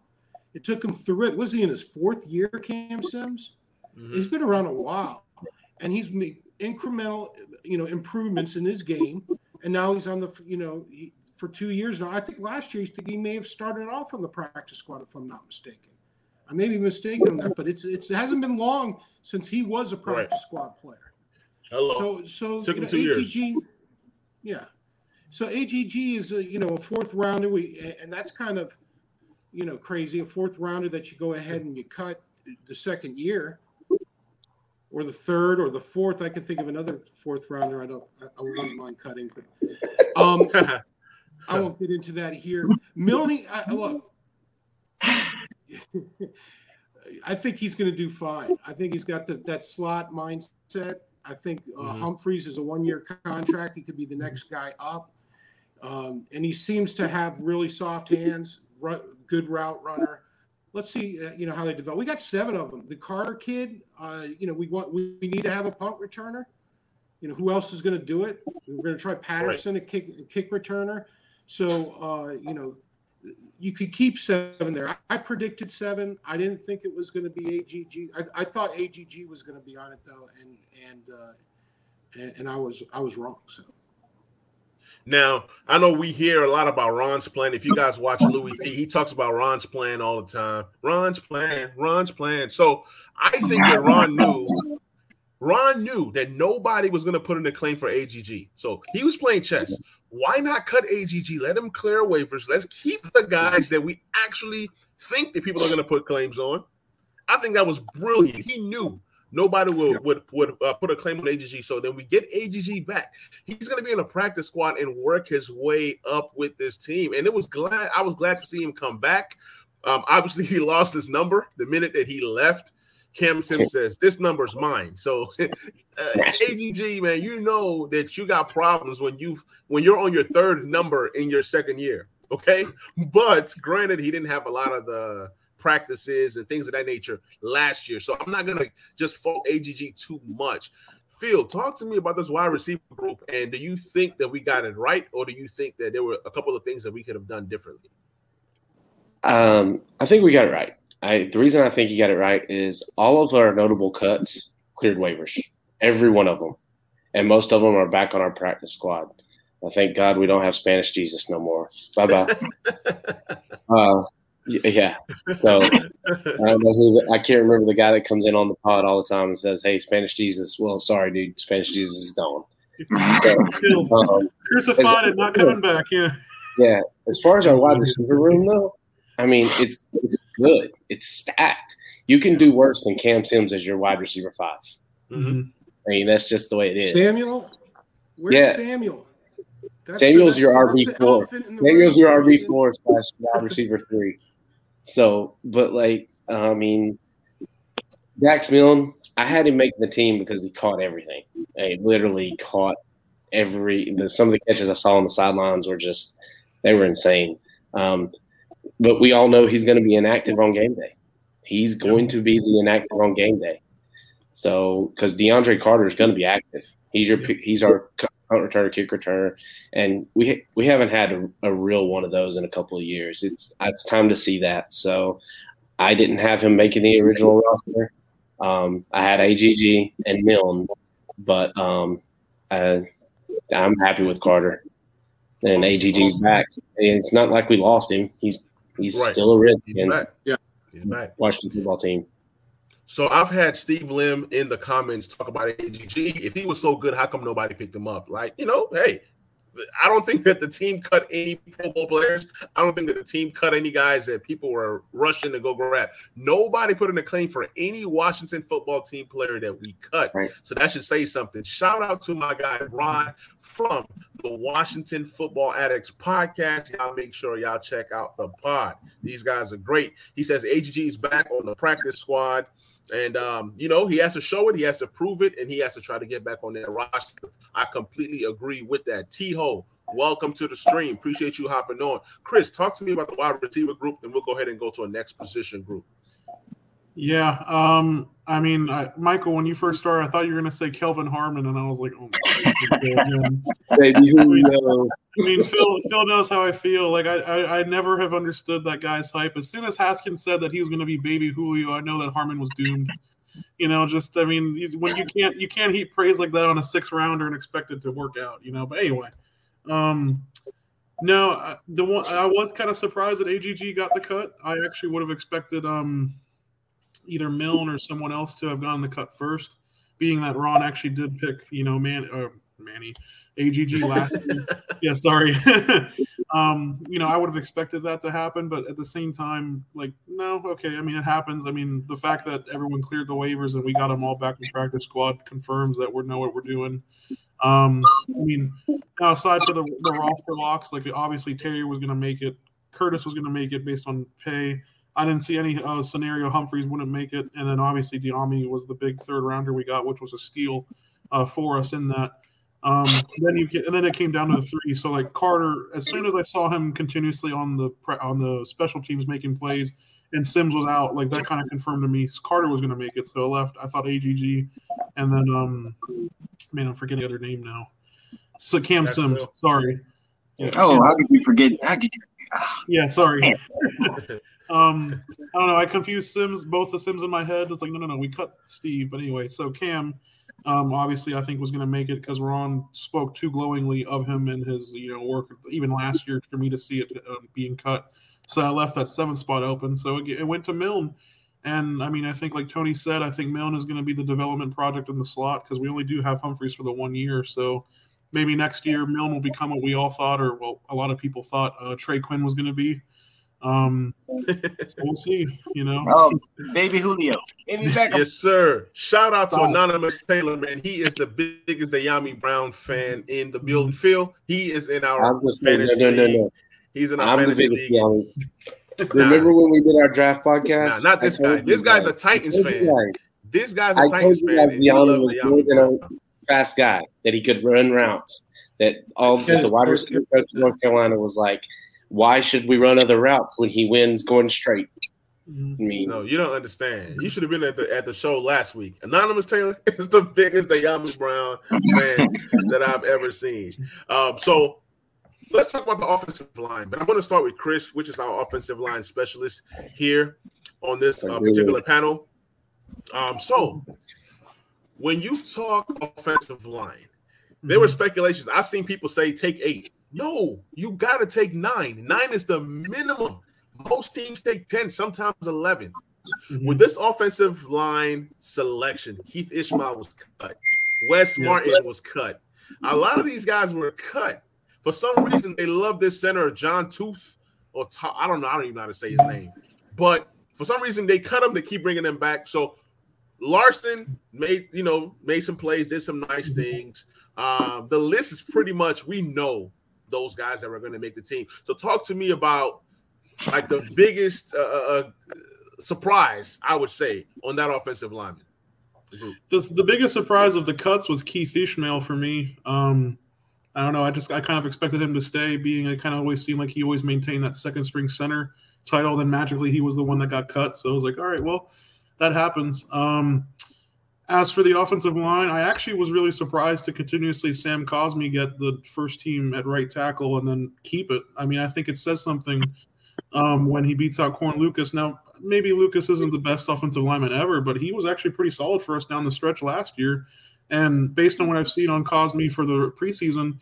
S6: It took him through it. Was he in his fourth year, Cam Sims?
S1: Mhm.
S6: He's been around a while, and he's made incremental, you know, improvements in his game. And now he's on the, you know, he, for two years now. I think last year he may have started off on the practice squad, if I'm not mistaken. I may be mistaken on that, but it's, it's it hasn't been long since he was a practice squad player.
S1: Hello.
S6: So so
S1: Took
S6: you
S1: him
S6: know,
S1: two years.
S6: Yeah. So AGG is a you know a fourth rounder. We and that's kind of you know crazy. A fourth rounder that you go ahead and you cut the second year, or the third, or the fourth. I can think of another fourth rounder. I don't. I, I wouldn't mind cutting, but um, I won't get into that here. Milne, I, look. I think he's going to do fine. I think he's got the, that slot mindset. I think uh,
S1: Mhm.
S6: Humphreys is a one-year contract. He could be the next guy up, um, and he seems to have really soft hands. Good route runner. Let's see, uh, you know how they develop. We got seven of them. The Carter kid, uh, you know, we want we, we need to have a punt returner. You know, who else is going to do it? We're going to try Patterson, a kick a kick returner. So, uh, you know, you could keep seven there. I, I predicted seven. I didn't think it was going to be AGG. I, I thought AGG was going to be on it though, and and uh, and, and I was I was wrong. So
S1: Now, I know we hear a lot about Ron's plan. If you guys watch Louis T, he talks about Ron's plan all the time. Ron's plan, Ron's plan. So I think that Ron knew, Ron knew that nobody was going to put in a claim for AGG. So he was playing chess. Why not cut AGG? Let him clear waivers. Let's keep the guys that we actually think that people are going to put claims on. I think that was brilliant. He knew nobody would would, would uh, put a claim on AGG. So then we get AGG back he's going to be in a practice squad and work his way up with this team. And it was glad I was glad to see him come back. Um, obviously, he lost his number the minute that he left. Cam Sims says this number's mine. So, uh, AGG man, you know that you got problems when you when you're on your third number in your second year. Okay, but granted, he didn't have a lot of the practices and things of that nature last year. So I'm not gonna just fault AGG too much. Phil, talk to me about this wide receiver group. And do you think that we got it right, or do you think that there were a couple of things that we could have done differently?
S5: Um, I think we got it right. I, the reason I think you got it right is all of our notable cuts cleared waivers, every one of them, and most of them are back on our practice squad. I thank God we don't have Spanish Jesus no more. Bye bye. uh, yeah. So I don't know who. I can't remember the guy that comes in on the pod all the time and says, "Hey, Spanish Jesus." Well, sorry, dude. Spanish Jesus is gone.
S4: Killed.
S5: Um,
S4: Crucified and not coming back. Yeah.
S5: yeah. As far as our wide receiver room, though, I mean, it's it's good. It's stacked. You can do worse than Cam Sims as your wide receiver five.
S1: Mhm.
S5: I mean, that's just the way it is.
S6: Samuel? Where's
S5: Yeah.
S6: Samuel? That's
S5: Samuel's
S6: the-
S5: your
S6: that's
S5: RB
S6: the
S5: four.
S6: elephant in the
S5: Samuel's
S6: room.
S5: your RB four slash wide receiver three. So, but like, I mean, Dax Milne, I had him making the team because he caught everything. He literally caught every. The, some of the catches I saw on the sidelines were just they were insane. Um, but we all know he's going to be inactive on game day. He's going to be the inactive on game day. So, because DeAndre Carter is going to be active, he's your he's our punt returner, kick returner, and we we haven't had a, a real one of those in a couple of years. It's it's time to see that. So, I didn't have him making the original roster. Um, I had AGG and Milne, but um, uh, I'm happy with Carter. And AGG's back. And it's not like we lost him. He's he's
S1: Right.
S5: still a Redskin.
S6: Yeah.
S1: He's back.
S5: Washington football team.
S1: So I've had Steve Lim in the comments talk about AGG. If he was so good, how come nobody picked him up? Like, you know, hey, I don't think that the team cut any Pro Bowl players. I don't think that the team cut any guys that people were rushing to go grab. Nobody put in a claim for any Washington football team player that we cut.
S5: Right.
S1: So that should say something. Shout out to my guy Ron from the Washington Football Addicts podcast. Y'all make sure y'all check out the pod. These guys are great. He says AGG is back on the practice squad. And um, you know, he has to show it, he has to prove it, and he has to try to get back on that roster. I completely agree with that. T Ho, welcome to the stream. Appreciate you hopping on. Chris, talk to me about the wide receiver group, and we'll go ahead and go to a next position group.
S4: Yeah. Um, I mean, I, Michael, when you first started, I thought you were going to say Kelvin Harmon, and I was like, oh my God.
S5: Baby Julio.
S4: I mean, Phil, Phil knows how I feel. Like, I, I, I never have understood that guy's hype. As soon as Haskins said that he was going to be baby Julio, I know that Harmon was doomed. You know, just I mean, when you can't you can't heap praise like that on a six rounder and expect it to work out. You know, but anyway, um, no, I- the one I was kind of surprised that AGG got the cut. I actually would have expected um either Milne or someone else to have gotten the cut first, being that Ron actually did pick you know man uh, Manny AGG last year. Yeah, sorry. um, you know, I would have expected that to happen, but at the same time, like, no, okay. I mean, it happens. I mean, the fact that everyone cleared the waivers and we got them all back in practice squad confirms that we know what we're doing. Um, I mean, now aside for the, the roster locks, like obviously Terry was going to make it, Curtis was going to make it based on pay. I didn't see any uh, scenario Humphreys wouldn't make it, and then obviously Dyami was the big third rounder we got, which was a steal uh, for us in that. Um, then you get, and then it came down to the three. So like Carter, as soon as I saw him continuously on the pre- on the special teams making plays, and Sims was out, like that kind of confirmed to me Carter was going to make it. So I left. I thought AGG, and then um, man, I'm forgetting the other name now. So Cam
S1: That's
S4: Sims.
S1: Will.
S4: Sorry. Yeah,
S2: Oh,
S4: Cam-
S2: how could you forget? How could you?
S4: yeah, sorry. um, I don't know. I confused Sims, both the Sims in my head. It's like, no, no, no. We cut Steve, but anyway. So Cam, um, obviously, I think was going to make it because Ron spoke too glowingly of him and his, you know, work even last year for me to see it um, being cut. So I left that seventh spot open. So it, it went to Milne. And I mean, I think, like Tony said, I think Milne is going to be the development project in the slot because we only do have Humphreys for the one year. So maybe next year Milne will become what we all thought, or well, a lot of people thought uh, Trey Quinn was going to be. Um, so we'll see. You know,
S2: Oh, baby Julio, baby Beckham.
S1: yes, sir. Shout out to Anonymous Taylor, man. He is the biggest Dyami Brown fan in the building. Phil, he is in
S5: I
S1: our
S5: was just saying, no,
S1: fantasy
S5: no, no, no.
S1: He's in our
S5: I'm the biggest
S1: league.
S5: Gianni. Remember when we did our draft podcast?
S1: Nah, not this
S5: I
S1: guy. This
S5: you
S1: guy's a. Titans
S5: I
S1: fan. This guy's a
S5: I told
S1: Titans
S5: you
S1: fan.
S5: guys
S1: and he
S5: Gianni
S1: loves
S5: was
S1: Dyami
S5: more than
S1: Brown.
S5: a fast guy, that he could run routes. That all that the wide receiver coach of North Carolina was like, why should we run other routes when he wins going straight?
S4: Mhm.
S5: I mean,
S1: No, you don't understand. You should have been at the at the show last week. Anonymous Taylor is the biggest Dyami Brown fan that I've ever seen. Um, so let's talk about the offensive line. But I'm going to start with Chris, which is our offensive line specialist here on this uh, particular panel. Um, so when you talk offensive line, There were
S4: Mhm.
S1: speculations. I've seen people say take eight. No, you got to take nine. Nine is the minimum. Most teams take 10, sometimes 11.
S4: Mhm.
S1: With this offensive line selection, Keith Ismael was cut. Wes
S4: Yeah.
S1: Martin was cut. A lot of these guys were cut. For some reason, they love this center, Jon Toth, or I don't know. I don't even know how to say his name. But for some reason, they cut him. They keep bringing him back. So Larsen made, you know, made some plays, did some nice things. Um, the list is pretty much we know those guys that were going to make the team. So talk to me about like the biggest uh, uh, surprise, I would say, on that offensive lineman.
S4: the, the biggest surprise of the cuts was Keith Ismael for me. Um, I don't know. I just I kind of expected him to stay, being it kind of always seemed like he always maintained that second string center title. Then magically he was the one that got cut. So I was like, all right, well, that happens. Um, as for the offensive line, I actually was really surprised to continuously Sam Cosmi get the first team at right tackle and then keep it. I mean, I think it says something um, when he beats out Cornelius Lucas. Now, maybe Lucas isn't the best offensive lineman ever, but he was actually pretty solid for us down the stretch last year. And based on what I've seen on Cosmi for the preseason,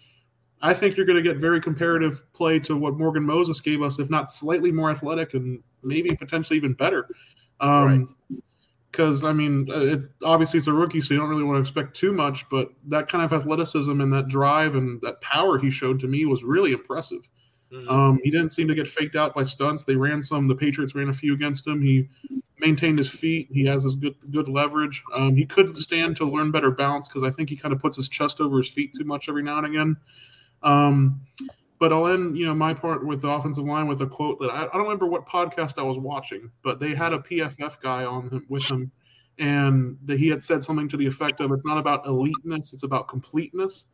S4: I think you're going to get very comparative play to what Morgan Moses gave us, if not slightly more athletic and maybe potentially even better. Um, Because I mean, uh, it's obviously it's a rookie, so you don't really want to expect too much. But that kind of athleticism and that drive and that power he showed to me was really impressive.
S1: Mhm.
S4: Um, he didn't seem to get faked out by stunts. They ran some. The Patriots ran a few against him. He maintained his feet. He has his good good leverage. Um, he could stand to learn better balance because I think he kind of puts his chest over his feet too much every now and again. Um, but I'll end, you know, my part with the offensive line with a quote that I, I don't remember what podcast I was watching, but they had a PFF guy on him, with him, and that he had said something to the effect of, "It's not about eliteness, it's about completeness."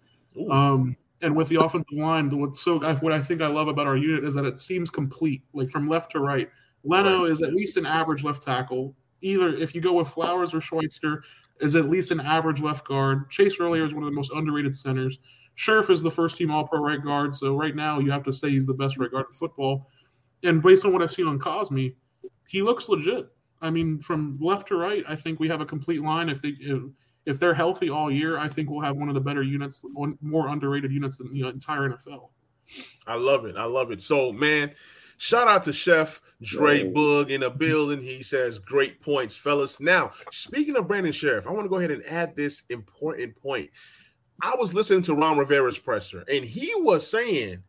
S4: Um, and with the offensive line, what's so what I think I love about our unit is that it seems complete, like from left to right. Leno is at least an average left tackle. Either if you go with Flowers or Schweitzer, is at least an average left guard. Chase Roullier is one of the most underrated centers. Scherff is the first team All Pro right guard, so right now you have to say he's the best right guard in football. And based on what I've seen on Cosmi, he looks legit. I mean, from left to right, I think we have a complete line. If they if, if they're healthy all year, I think we'll have one of the better units, one more underrated units in the entire NFL.
S1: I love it. I love it. So, man, shout out to Chef Dre
S5: Right.
S1: Boog in the building. He says, Great points, fellas. Now, speaking of Brandon Scherff, I want to go ahead and add this important point. I was listening to Ron Rivera's presser, and he was saying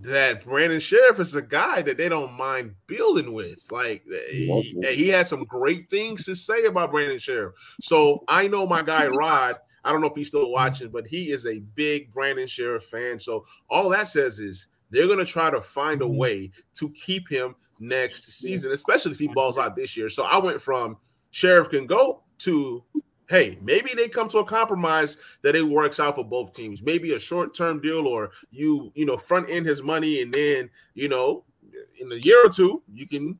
S1: that Brandon Scherff is a guy that they don't mind building with. Like eh, he, eh, he had some great things to say about Brandon Scherff. So I know my guy Rod. I don't know if he's still watching, but he is a big Brandon Scherff fan. So all that says is they're going to try to find a mm-hmm. way to keep him next season, especially if he balls out this year. So I went from Scherff can go to hey, maybe they come to a compromise that it works out for both teams. Maybe a short-term deal or you, you know, front end his money and then, you know, in a year or two, you can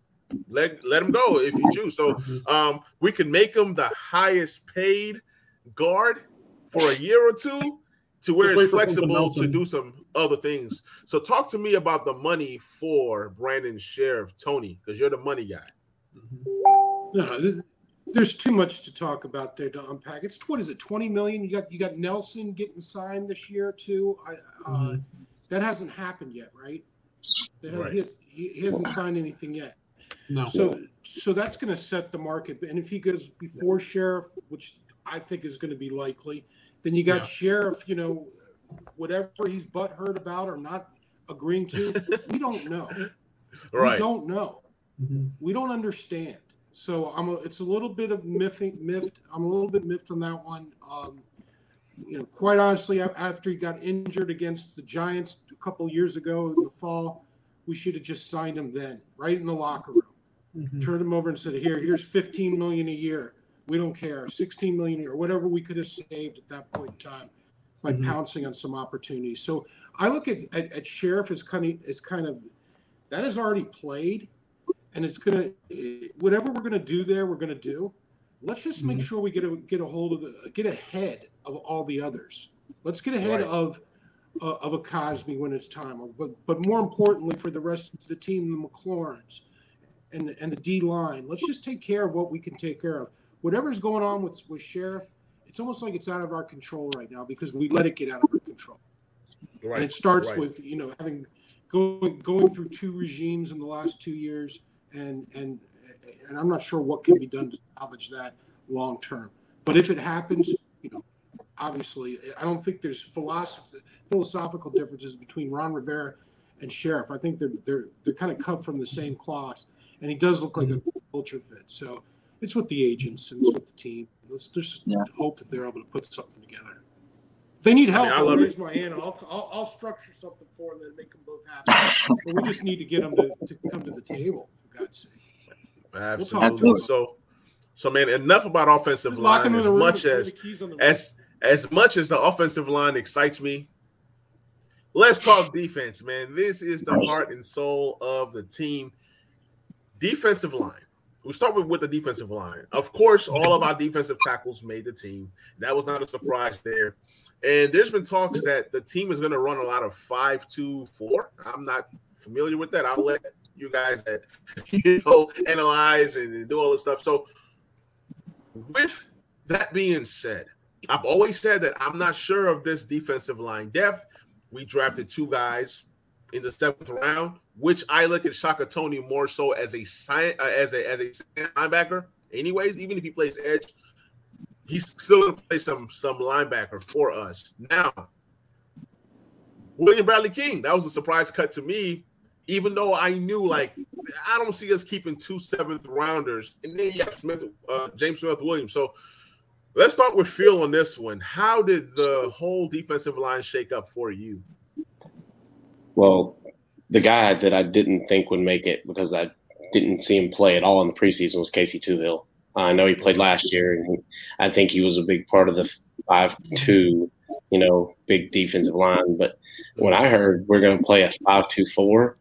S1: let let him go if you choose. So um we can make him the highest paid guard for a year or two to where
S4: Just
S1: it's flexible to do some other things. So talk to me about the money for Brandon Scherff, Tony, because you're the money guy.
S6: No, th- there's too much to talk about there to unpack. It's what is it, 20 million? You got you got Nelson getting signed this year too. I, uh,
S4: Mhm.
S6: That hasn't happened yet, right?
S1: Right.
S6: He, he- he hasn't signed anything yet.
S4: No.
S6: So so that's going to set the market. And if he goes before Scherff, which I think is going to be likely, then you got
S4: Yeah.
S6: Scherff. You know, whatever he's butthurt about or not agreeing to, we don't know.
S1: Right.
S6: We don't know
S4: Mhm.
S6: we don't understand. So I'm a, it's a little bit of miffing, miffed. I'm a little bit miffed on that one. Um, you know, quite honestly, after he got injured against the Giants a couple years ago in the fall, we should have just signed him then, right in the locker room.
S4: Mhm.
S6: Turned him over and said, "Here, here's 15 million a year. We don't care. 16 million a year, whatever we could have saved at that point in time by
S4: Mhm.
S6: pouncing on some opportunities." So I look at, at, at Scherff as kind of as kind of that is already played and it's gonna whatever we're gonna do there, we're gonna do. Let's just make
S4: Mhm.
S6: sure we get a get a hold of the get ahead of all the others. Let's get ahead
S1: Right.
S6: of uh, of a Cosmi when it's time. But but more importantly for the rest of the team, the McLaurins and and the D line. Let's just take care of what we can take care of. Whatever's going on with with Scherff, it's it's almost like it's out of our control right now because we let it get out of our control.
S1: Right.
S6: And it starts
S1: right.
S6: with you know having going going through two regimes in the last two years, and and and I'm not sure what can be done to salvage that long term. But if it happens, you know, obviously, I don't think there's philosophy, philosophical differences between Ron Rivera and Scherff. I think they're they're they're kind of cut from the same cloth, and he does look like a culture fit. So it's with the agents and it's with the team. Let's just
S2: Yeah.
S6: hope that they're able to put something together. If they need help,
S1: I
S6: I'll
S1: love
S6: raise
S1: it.
S6: my hand and I'll, I'll I'll structure something for them and make them both happy. but we just need to get them to, to come to the table for God's sake.
S1: Absolutely.
S2: Absolutely.
S1: So, so man, enough about offensive
S6: Just
S1: line. As
S6: the room and
S1: much as
S6: the keys on the
S1: as as much as the offensive line excites me, let's talk defense, man. This is the heart and soul of the team. Defensive line. We start with, with the defensive line. Of course, all of our defensive tackles made the team. That was not a surprise there. And there's been talks that the team is going to run a lot of five two four. I'm not familiar with that. I'll let you guys that you know analyze and do all this stuff. So, with that being said, I've always said that I'm not sure of this defensive line depth. We drafted two guys in the seventh round, which I look at Shaka Toney more so as a sci- uh, as a as a linebacker. Anyways, even if he plays edge, he's still to play some some linebacker for us. Now, William Bradley King, that was a surprise cut to me. Even though I knew, like, I don't see us keeping two seventh rounders, and then you have Smith, uh, James Smith Williams. So let's start with Phil on this one. How did the whole defensive line shake up for you?
S5: Well, the guy that I didn't think would make it because I didn't see him play at all in the preseason was Casey Toohill. I know he played last year, and I think he was a big part of the five-two, you know, big defensive line. But when I heard we're going to play a five-two-four,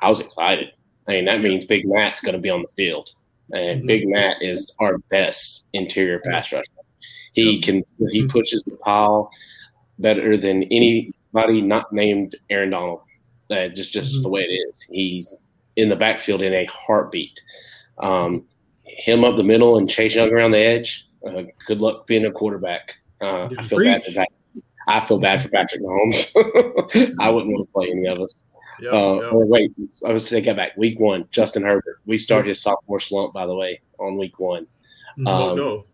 S5: I was excited. I mean, that means Big Matt's going to be on the field, and
S4: Mhm.
S5: Big Matt is our best interior pass rusher. He can he pushes the pile better than anybody not named Aaron Donald. Uh, just just
S4: Mhm.
S5: the way it is. He's in the backfield in a heartbeat. Um, him up the middle and Chase Young around the edge. Uh, good luck being a quarterback. Uh, I feel bad for
S6: Preach.
S5: Pat- I feel bad for Patrick Mahomes. I wouldn't want to play any of us.
S1: Yeah,
S5: Uh,
S1: yeah.
S5: Or wait, I was take that back. Week one, Justin Herbert. We start his sophomore slump, by the way, on week one.
S4: Mhm.
S1: oh
S5: um,
S1: no.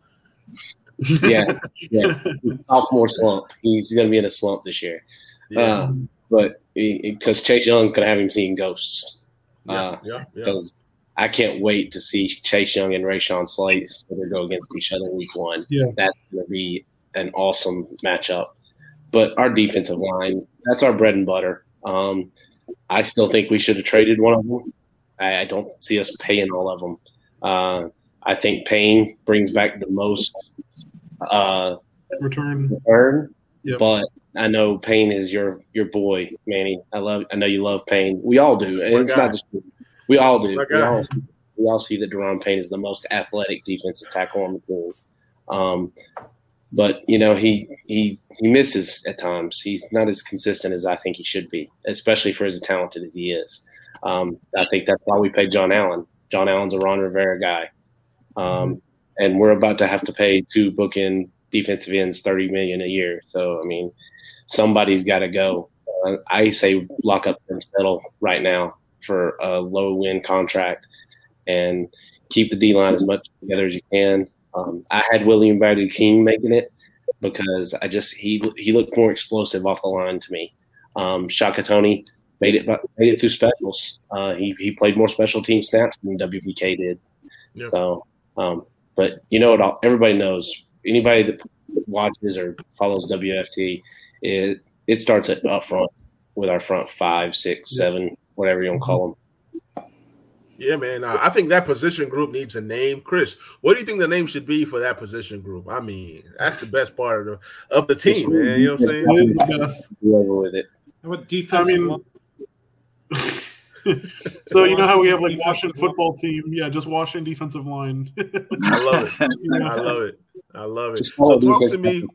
S5: Yeah, yeah, sophomore slump. He's going to be in a slump this year.
S1: Yeah,
S5: Uh, but because Chase Young's going to have him seeing ghosts.
S1: yeah,
S5: uh,
S1: yeah, yeah.
S5: Because I can't wait to see Chase Young and Rashawn Slater they go against each other week one.
S4: Yeah.
S5: That's going to be an awesome matchup. But our defensive line, that's our bread and butter. Um, I still think we should have traded one of them. I, I don't see us paying all of them. Uh, I think Payne brings back the most uh,
S4: Return.
S5: return,
S4: Yep.
S5: but I know Payne is your your boy, Manny. I love. I know you love Payne. We all do, and
S1: My
S5: it's
S1: guy.
S5: not just we all do. We all, we all see that Daron Payne is the most athletic defensive tackle on the team. Um, but you know he he he misses at times. He's not as consistent as I think he should be, especially for as talented as he is. Um, I think that's why we paid John Allen. John Allen's a Ron Rivera guy, um, and we're about to have to pay two bookend defensive ends thirty million a year. So I mean, somebody's got to go. Uh, I say lock up and settle right now for a low win contract and keep the D line as much together as you can. Um, I had William Bradley King making it because I just he he looked more explosive off the line to me. Um, Shaka Toney made it made it through specials. Uh, he he played more special team snaps than WBK did. So, um, but you know what? all Everybody knows. Anybody that watches or follows WFT, it it starts at up front with our front five, six, seven, whatever you want to call them.
S1: Yeah, man. Uh, I think that position group needs a name. Chris, what do you think the name should be for that position group? I mean, that's the best part of the, of the team, man. You know what I'm saying?
S4: It is the best.
S5: Go with it.
S6: How about defensive
S4: I mean- so you know how we have like Washington football team? Yeah, just Washington defensive line.
S1: I love it. I love it. I love it. So talk to me.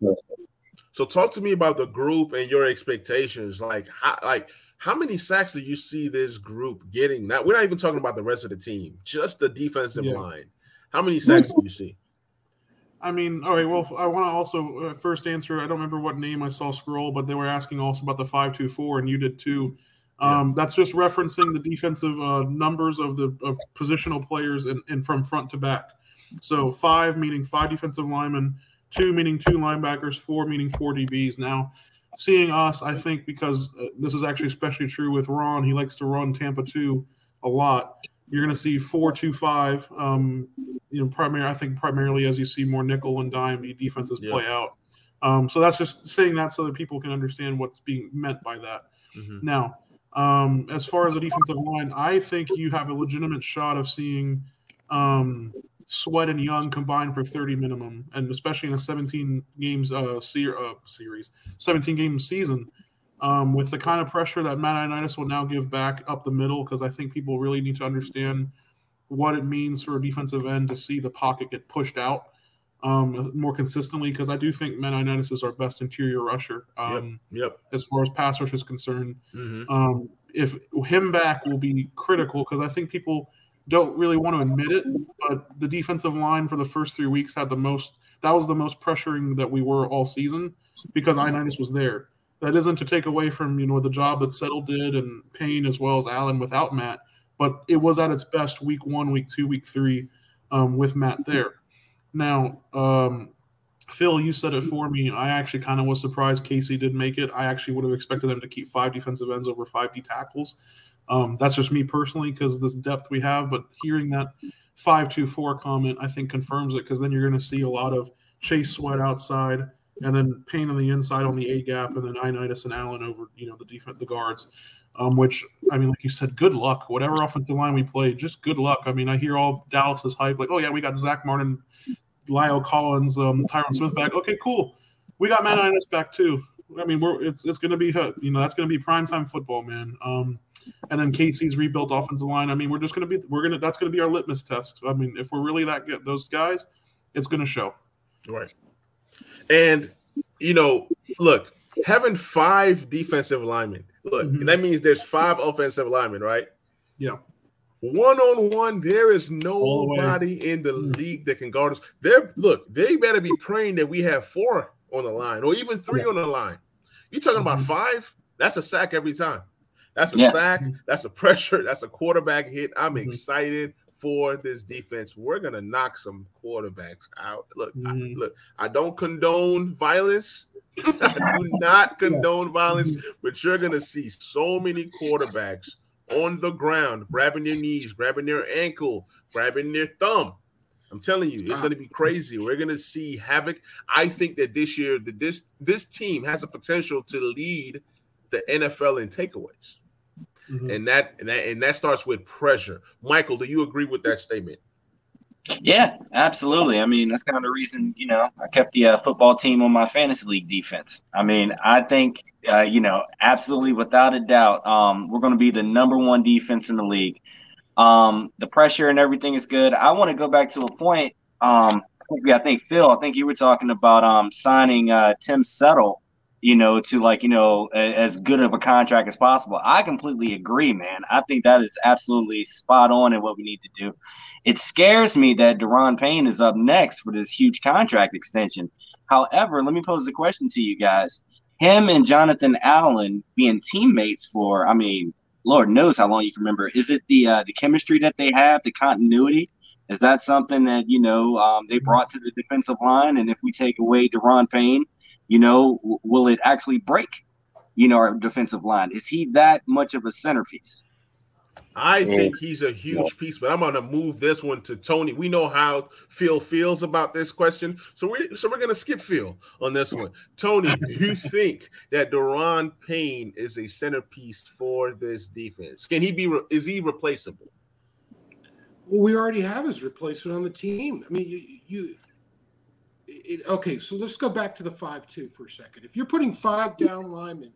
S1: So talk to me about the group and your expectations. Like, how, like how many sacks do you see this group getting? Now we're not even talking about the rest of the team, just the defensive
S4: Yeah.
S1: line. How many sacks do you see?
S4: I mean, all right. Well, I want to also uh, first answer. I don't remember what name I saw scroll, but they were asking also about the five two four, and you did too. Um, That's just referencing the defensive uh, numbers of the of positional players and, and from front to back. So five meaning five defensive linemen, two meaning two linebackers, four meaning four DBs. Now, seeing us, I think because uh, this is actually especially true with Ron. He likes to run Tampa two a lot. You're going to see four two five. Um, you know, primarily I think primarily as you see more nickel and dime defenses
S1: Yeah.
S4: play out. Um, so that's just saying that so that people can understand what's being meant by that.
S1: Mhm.
S4: Now, um, as far as the defensive line, I think you have a legitimate shot of seeing um, Sweat and Young combined for 30 minimum, and especially in a 17 games uh, ser- uh, series, 17 game season, um, with the kind of pressure that Matt Ioannidis will now give back up the middle, because I think people really need to understand what it means for a defensive end to see the pocket get pushed out um, more consistently, because I do think Matt Ioannidis is our best interior rusher um,
S1: Yep.
S4: as far as pass rush is concerned
S1: hmm
S4: um, if him back will be critical because I think people don't really want to admit it, but the defensive line for the first three weeks had the most. That was the most pressuring that we were all season because Ioannidis was there. That isn't to take away from you know the job that Settle did and Payne as well as Allen without Matt, but it was at its best week one, week two, week three um, with Matt there. Now, um, Phil, you said it for me. I actually kind of was surprised Casey did make it. I actually would have expected them to keep five defensive ends over five D tackles. Um, that's just me personally because this depth we have. But hearing that five two four comment, I think confirms it because then you're going to see a lot of Chase Sweat outside and then Payne on the inside on the A gap, and then Ioannidis and Allen over you know the defense the guards. Um, which I mean, like you said, good luck. Whatever offensive line we play, just good luck. I mean, I hear all Dallas's hype, like, oh yeah, we got Zach Martin, La'el Collins, um, Tyron Smith back. Okay, cool. We got Matt Ioannidis back too. I mean, we're it's it's going to be you know that's going to be primetime football, man. Um, and then Casey's rebuilt offensive line. I mean, we're just going to be we're gonna that's going to be our litmus test. I mean, if we're really that good, those guys, it's going to show.
S1: Right. And you know, look, having five defensive linemen. Look,
S4: Mhm.
S1: that means there's five offensive linemen, right?
S4: Yeah.
S1: One on one, there is
S4: All the
S1: nobody in the
S4: Mm.
S1: league that can guard us. They're look, they better be praying that we have four on the line or even three
S4: Yeah.
S1: on the line. You talking about
S4: Mhm.
S1: five? That's a sack every time. That's a
S2: Yeah.
S1: sack. That's a pressure. That's a quarterback hit. I'm
S4: Mhm.
S1: excited for this defense. We're gonna knock some quarterbacks out. Look, I,
S4: Mhm.
S1: look. I don't condone violence. I do not condone violence, but you're gonna see so many quarterbacks on the ground, grabbing their knees, grabbing their ankle, grabbing their thumb. I'm telling you, it's
S6: Stop.
S1: going to be crazy. We're going to see havoc. I think that this year, that this this team has a potential to lead the NFL in takeaways,
S4: Mhm.
S1: and that and that and that starts with pressure. Michael, do you agree with that statement?
S2: Yeah, absolutely. I mean, that's kind of the reason, you know, I kept the uh, football team on my fantasy league defense. I mean, I think, uh, you know, absolutely without a doubt, um, we're going to be the number one defense in the league. Um, the pressure and everything is good. I want to go back to a point. Um, I think Phil, I think you were talking about um, signing uh, Tim Settle, you know, to like, you know, a, as good of a contract as possible. I completely agree, man. I think that is absolutely spot on in what we need to do. It scares me that Daron Payne is up next for this huge contract extension. However, let me pose the question to you guys. Him and Jonathan Allen being teammates for, I mean, Lord knows how long you can remember. Is it the uh, the chemistry that they have, the continuity? Is that something that you know um, they brought to the defensive line? And if we take away Daron Payne, you know, w- will it actually break? You know, our defensive line. Is he that much of a centerpiece?
S1: I
S5: Yeah.
S1: think he's a huge piece, but I'm going to move this one to Tony. We know how Phil feels about this question, so we so we're going to skip Phil on this one. Tony, do you think that Daron Payne is a centerpiece for this defense? Can he be? Re- is he replaceable?
S6: Well, we already have his replacement on the team. I mean, you, you it, okay. So let's go back to the five-two for a second. If you're putting five down linemen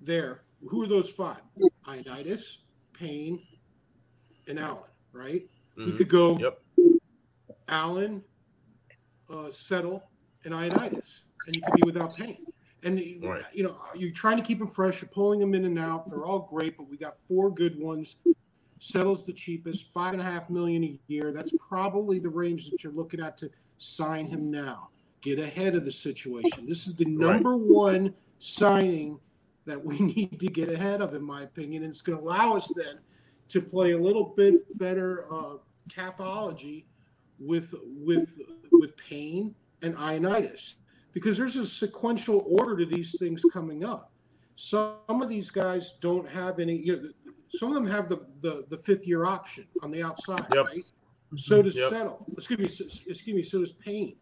S6: there, who are those five? Ioannidis, Payne, and Allen. Right? You
S1: Mhm.
S6: could go
S1: Yep.
S6: Allen, uh, Settle, and Ioannidis, and you could be without Payne. And you-
S1: Right.
S6: you know, you're trying to keep them fresh. You're pulling them in and out. They're all great, but we got four good ones. Settle's the cheapest, five and a half million a year. That's probably the range that you're looking at to sign him now. Get ahead of the situation. This is the number one signing that we need to get ahead of, in my opinion. And it's going to allow us then to play a little bit better uh, capology with with with Payne and Ioannidis because there's a sequential order to these things coming up. Some of these guys don't have any. You know, some of them have the the, the fifth year option on the outside,
S1: Yep.
S6: right? So does
S1: Yep.
S6: Settle. Excuse me. Excuse me. So does Payne.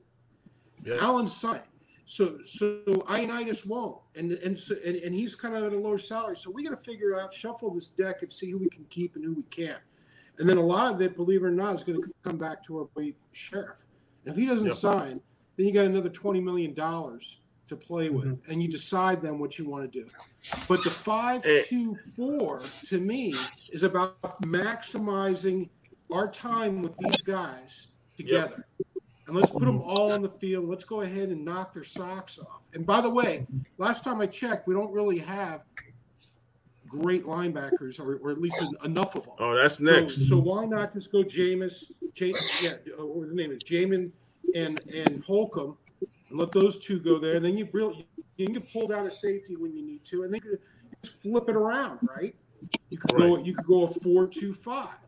S1: Yeah.
S6: Allen's signed. So so Ioannidis won't, and and so and, and he's kind of at a lower salary. So we got to figure out, shuffle this deck, and see who we can keep and who we can't. And then a lot of it, believe it or not, is going to come back to our boy Scherff. And if he doesn't
S1: Yep.
S6: sign, then you got another twenty million dollars to play with, and you decide then what you want to do. But the five
S1: Eh.
S6: two four to me is about maximizing our time with these guys together. And let's put them all on the field. Let's go ahead and knock their socks off. And by the way, last time I checked, we don't really have great linebackers, or, or at least enough of them.
S1: Oh, that's
S6: So,
S1: next.
S6: so why not just go Jameis, James, yeah, uh, what his name is, Jamin and and Holcomb, and let those two go there. And then you really you can pull down a safety when you need to, and then you just flip it around, right? You could go you could go a four two five,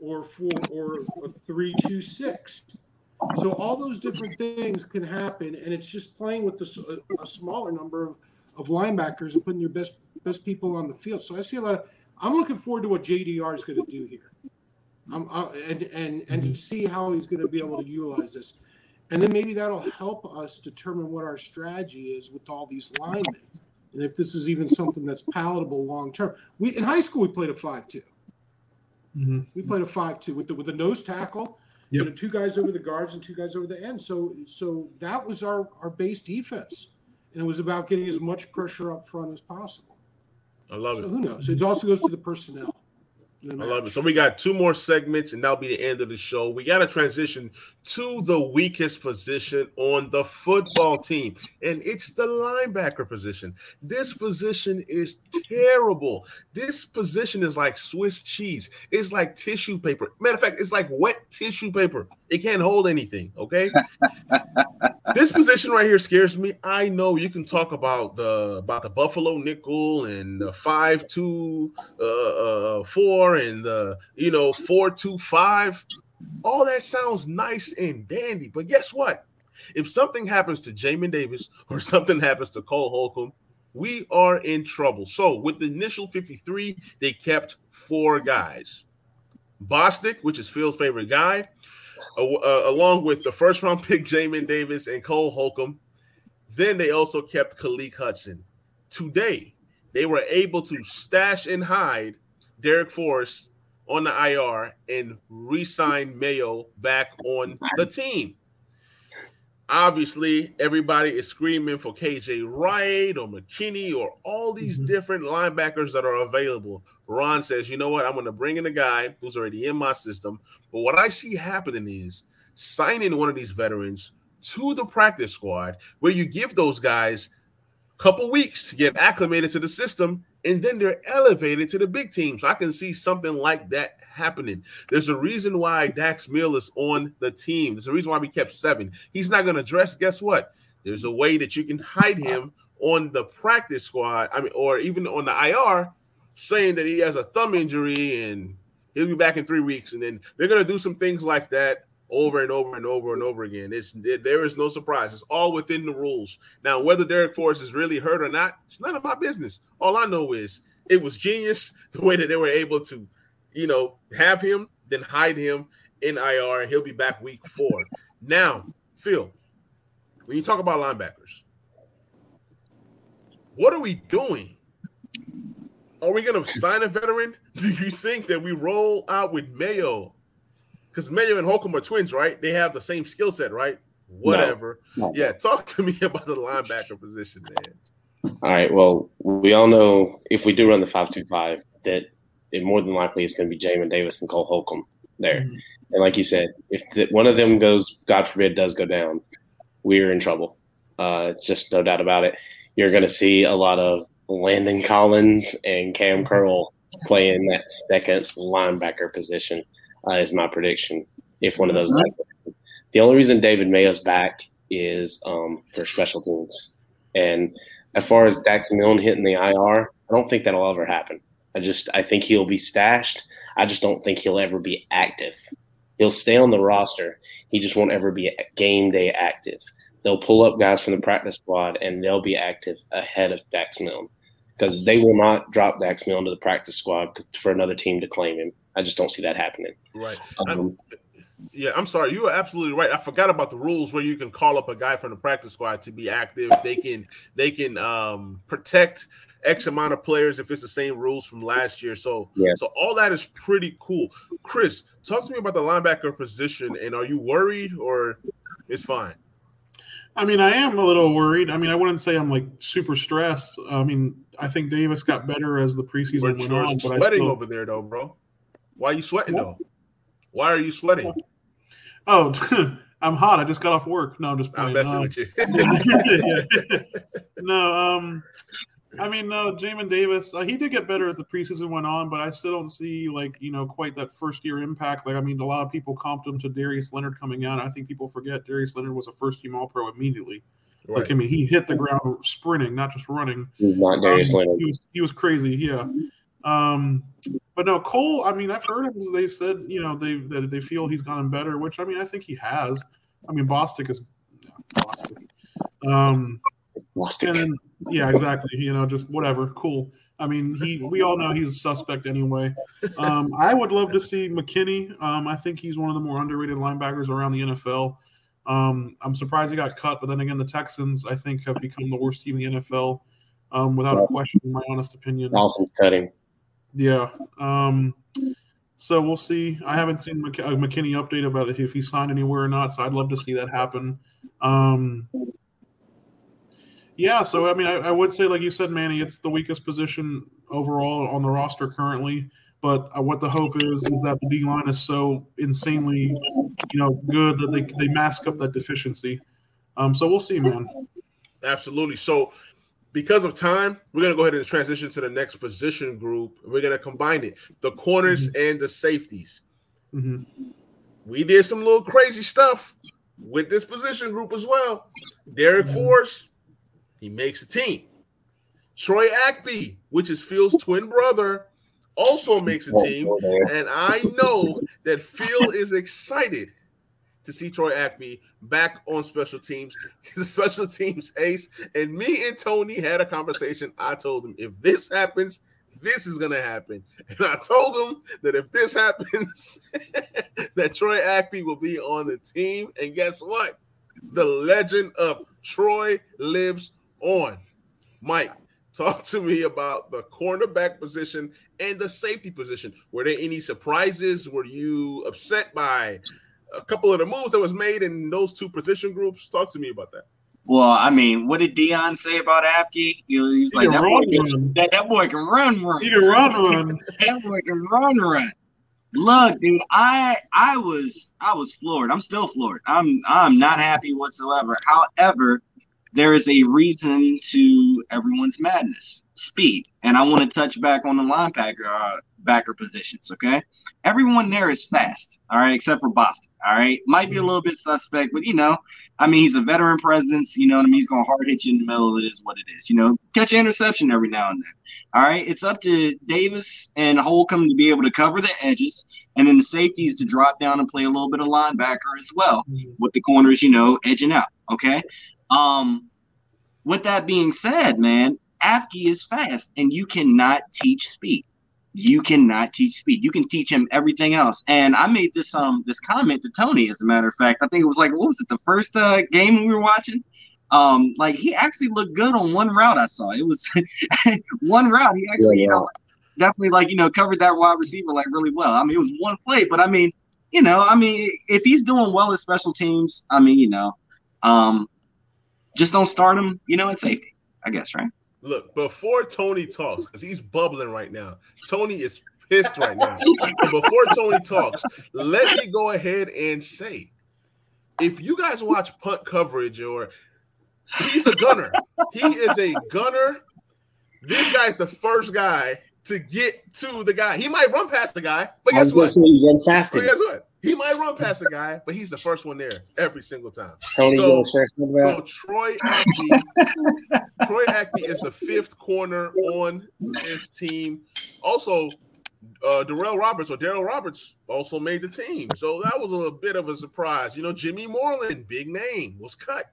S6: or four or a three two six. So all those different things can happen, and it's just playing with the, a, a smaller number of, of linebackers and putting your best best people on the field. So I see a lot of. I'm looking forward to what JDR is going to do here, um, uh, and and and to see how he's going to be able to utilize this, and then maybe that'll help us determine what our strategy is with all these linemen, and if this is even something that's palatable long term. We in high school we played a five two.
S4: Mhm.
S6: We played a five-two with the with the nose tackle,
S4: Yep.
S6: and the two guys over the guards and two guys over the end. So so that was our our base defense, and it was about getting as much pressure up front as possible.
S1: I love
S6: So
S1: it.
S6: who knows? It also goes to the personnel. In the
S1: I love it. So we got two more segments, and that'll be the end of the show. We got to transition to the weakest position on the football team, and it's the linebacker position. This position is terrible. This position is like Swiss cheese. It's like tissue paper. Matter of fact, it's like wet tissue paper. It can't hold anything. Okay. this position right here scares me. I know you can talk about the about the Buffalo nickel and the five two uh, uh four and the you know four two five. All that sounds nice and dandy, but guess what? If something happens to Jamin Davis or something happens to Cole Holcomb, we are in trouble. So with the initial 53, they kept four guys. Bostic, which is Phil's favorite guy, uh, uh, along with the first round pick Jamin Davis and Cole Holcomb. Then they also kept Khaleke Hudson. Today, they were able to stash and hide Darrick Forrest on the IR and re-sign Mayo back on the team. Obviously, everybody is screaming for KJ Wright or McKinney or all these
S4: Mhm.
S1: different linebackers that are available. Ron says, you know what? I'm going to bring in a guy who's already in my system. But what I see happening is signing one of these veterans to the practice squad where you give those guys a couple weeks to get acclimated to the system and then they're elevated to the big team. So I can see something like that happening. There's a reason why Dax Milne is on the team. There's a reason why we kept seven. He's not going to dress. Guess what? There's a way that you can hide him on the practice squad. I mean, or even on the IR, saying that he has a thumb injury and he'll be back in three weeks. And then they're going to do some things like that over and over and over and over again. It's there is no surprise. It's all within the rules. Now, whether Darrick Forrest is really hurt or not, it's none of my business. All I know is it was genius the way that they were able to, you know, have him, then hide him in IR, and he'll be back week four. Now, Phil, when you talk about linebackers, what are we doing? Are we going to sign a veteran? Do you think that we roll out with Mayo? Because Mayo and Holcomb are twins, right? They have the same skill set, right? Whatever.
S5: No.
S1: Yeah, talk to me about the linebacker position, man.
S5: All right. Well, we all know if we do run the five-two-five, that it more than likely is going to be Jamin Davis and Cole Holcomb there.
S4: Mhm.
S5: And like you said, if the, one of them goes, God forbid, does go down, we're in trouble. Uh, it's just no doubt about it. You're going to see a lot of Landon Collins and Kam Curl playing that second linebacker position. Uh, is my prediction. If one of those guys, The only reason David Mayo's back is um, for special teams. And as far as Dax Milne hitting the IR, I don't think that'll ever happen. I just I think he'll be stashed. I just don't think he'll ever be active. He'll stay on the roster. He just won't ever be game day active. They'll pull up guys from the practice squad and they'll be active ahead of Dax Milne because they will not drop Dax Milne to the practice squad for another team to claim him. I just don't see that happening.
S1: Right.
S5: Um,
S1: Yeah, I'm sorry. You are absolutely right. I forgot about the rules where you can call up a guy from the practice squad to be active. They can they can um, protect X amount of players if it's the same rules from last year. So
S5: Yeah.
S1: so all that is pretty cool. Chris, talk to me about the linebacker position. And are you worried or it's fine?
S4: I mean, I am a little worried. I mean, I wouldn't say I'm like super stressed. I mean, I think Davis got better as the preseason
S1: But
S4: went on. But I
S1: sweating
S4: still,
S1: over there though, bro. Why are you sweating though? Why are you sweating?
S4: oh, I'm hot. I just got off work. No, I'm just
S1: I'm
S4: playing.
S1: messing
S4: Um,
S1: with you.
S4: no, um, I mean, no, Jamin Davis, uh, he did get better as the preseason went on, but I still don't see like you know quite that first year impact. Like, I mean, a lot of people comped him to Darius Leonard coming out. I think people forget Darius Leonard was a first team All Pro immediately. Like, I mean, he hit the ground sprinting, not just running.
S5: not Darius
S4: Um,
S5: Leonard.
S4: He was, he was crazy, yeah. Um, but no, Cole. I mean, I've heard him. They've said you know they that they feel he's gotten better, which I mean I think he has. I mean, Bostic is Bostic. Um,
S5: Lost
S4: and then yeah, exactly. You know, just whatever. Cool. I mean, he. We all know he's a suspect anyway. Um, I would love to see McKinney. Um, I think he's one of the more underrated linebackers around the NFL. Um, I'm surprised he got cut, but then again, the Texans I think have become the worst team in the NFL, um, without a question. In my honest opinion.
S5: Dolphins cut him.
S4: Yeah. Um, so we'll see. I haven't seen Mc- a McKinney update about if he signed anywhere or not. So I'd love to see that happen. Um, yeah. So I mean, I, I would say, like you said, Manny, it's the weakest position overall on the roster currently. But uh, what the hope is is that the D line is so insanely, you know, good that they they mask up that deficiency. Um, so we'll see, man.
S1: Absolutely. So, because of time, we're going to go ahead and transition to the next position group. We're going to combine it the corners and the safeties.
S4: hmm
S1: We did some little crazy stuff with this position group as well. Darrick Forrest, he makes a team. Troy Apke, which is Phil's twin brother, also makes a team. And I know that Phil is excited to see Troy Apke back on special teams. He's a special teams ace. And me and Tony had a conversation. I told him, if this happens, this is to happen. And I told him that if this happens, that Troy Apke will be on the team. And guess what? The legend of Troy lives on. Mike, talk to me about the cornerback position and the safety position. Were there any surprises? Were you upset by a couple of the moves that was made in those two position groups? Talk to me about that.
S2: Well, I mean, what did Dion say about Apke? He was, he's
S4: He
S2: like that boy,
S4: run,
S2: can,
S4: run.
S2: that, that boy can run, run.
S4: He can run, run.
S2: that boy can run, run. Look, dude, I I was I was floored. I'm still floored. I'm I'm not happy whatsoever. However, there is a reason to everyone's madness. Speed, and I want to touch back on the linebacker uh, backer positions. Okay, everyone there is fast. All right, except for Bostic. All right, might be a little bit suspect, but you know, I mean, he's a veteran presence. You know what I mean? He's gonna hard hit you in the middle. It is what it is. You know, catch an interception every now and then. All right, it's up to Davis and Holcomb to be able to cover the edges, and then the safeties to drop down and play a little bit of linebacker as well, with the corners, you know, edging out. Okay. Um, with that being said, man, Apke is fast, and you cannot teach speed. You cannot teach speed. You can teach him everything else. And I made this um this comment to Tony, as a matter of fact. I think it was like what was it the first uh, game we were watching? Um, like he actually looked good on one route I saw. It was one route. He actually,
S5: Yeah,
S2: you know, definitely like you know covered that wide receiver like really well. I mean, it was one play, but I mean, you know, I mean, if he's doing well at special teams, I mean, you know, um, just don't start him, you know, at safety. I guess, right?
S1: Look, before Tony talks, because he's bubbling right now. Tony is pissed right now. Before Tony talks, let me go ahead and say if you guys watch punt coverage or he's a gunner, he is a gunner. This guy's the first guy to get to the guy. He might run past the guy, but guess what?
S5: say you run
S1: But guess what? He might run past the guy, but he's the first one there every single time.
S7: Tony,
S1: So-
S7: you want to share something
S1: So? Troy Apke, Troy Apke is the fifth corner on this team. Also, uh, Darrell Roberts or Darryl Roberts also made the team. So that was a bit of a surprise. You know, Jimmy Moreland, big name, was cut.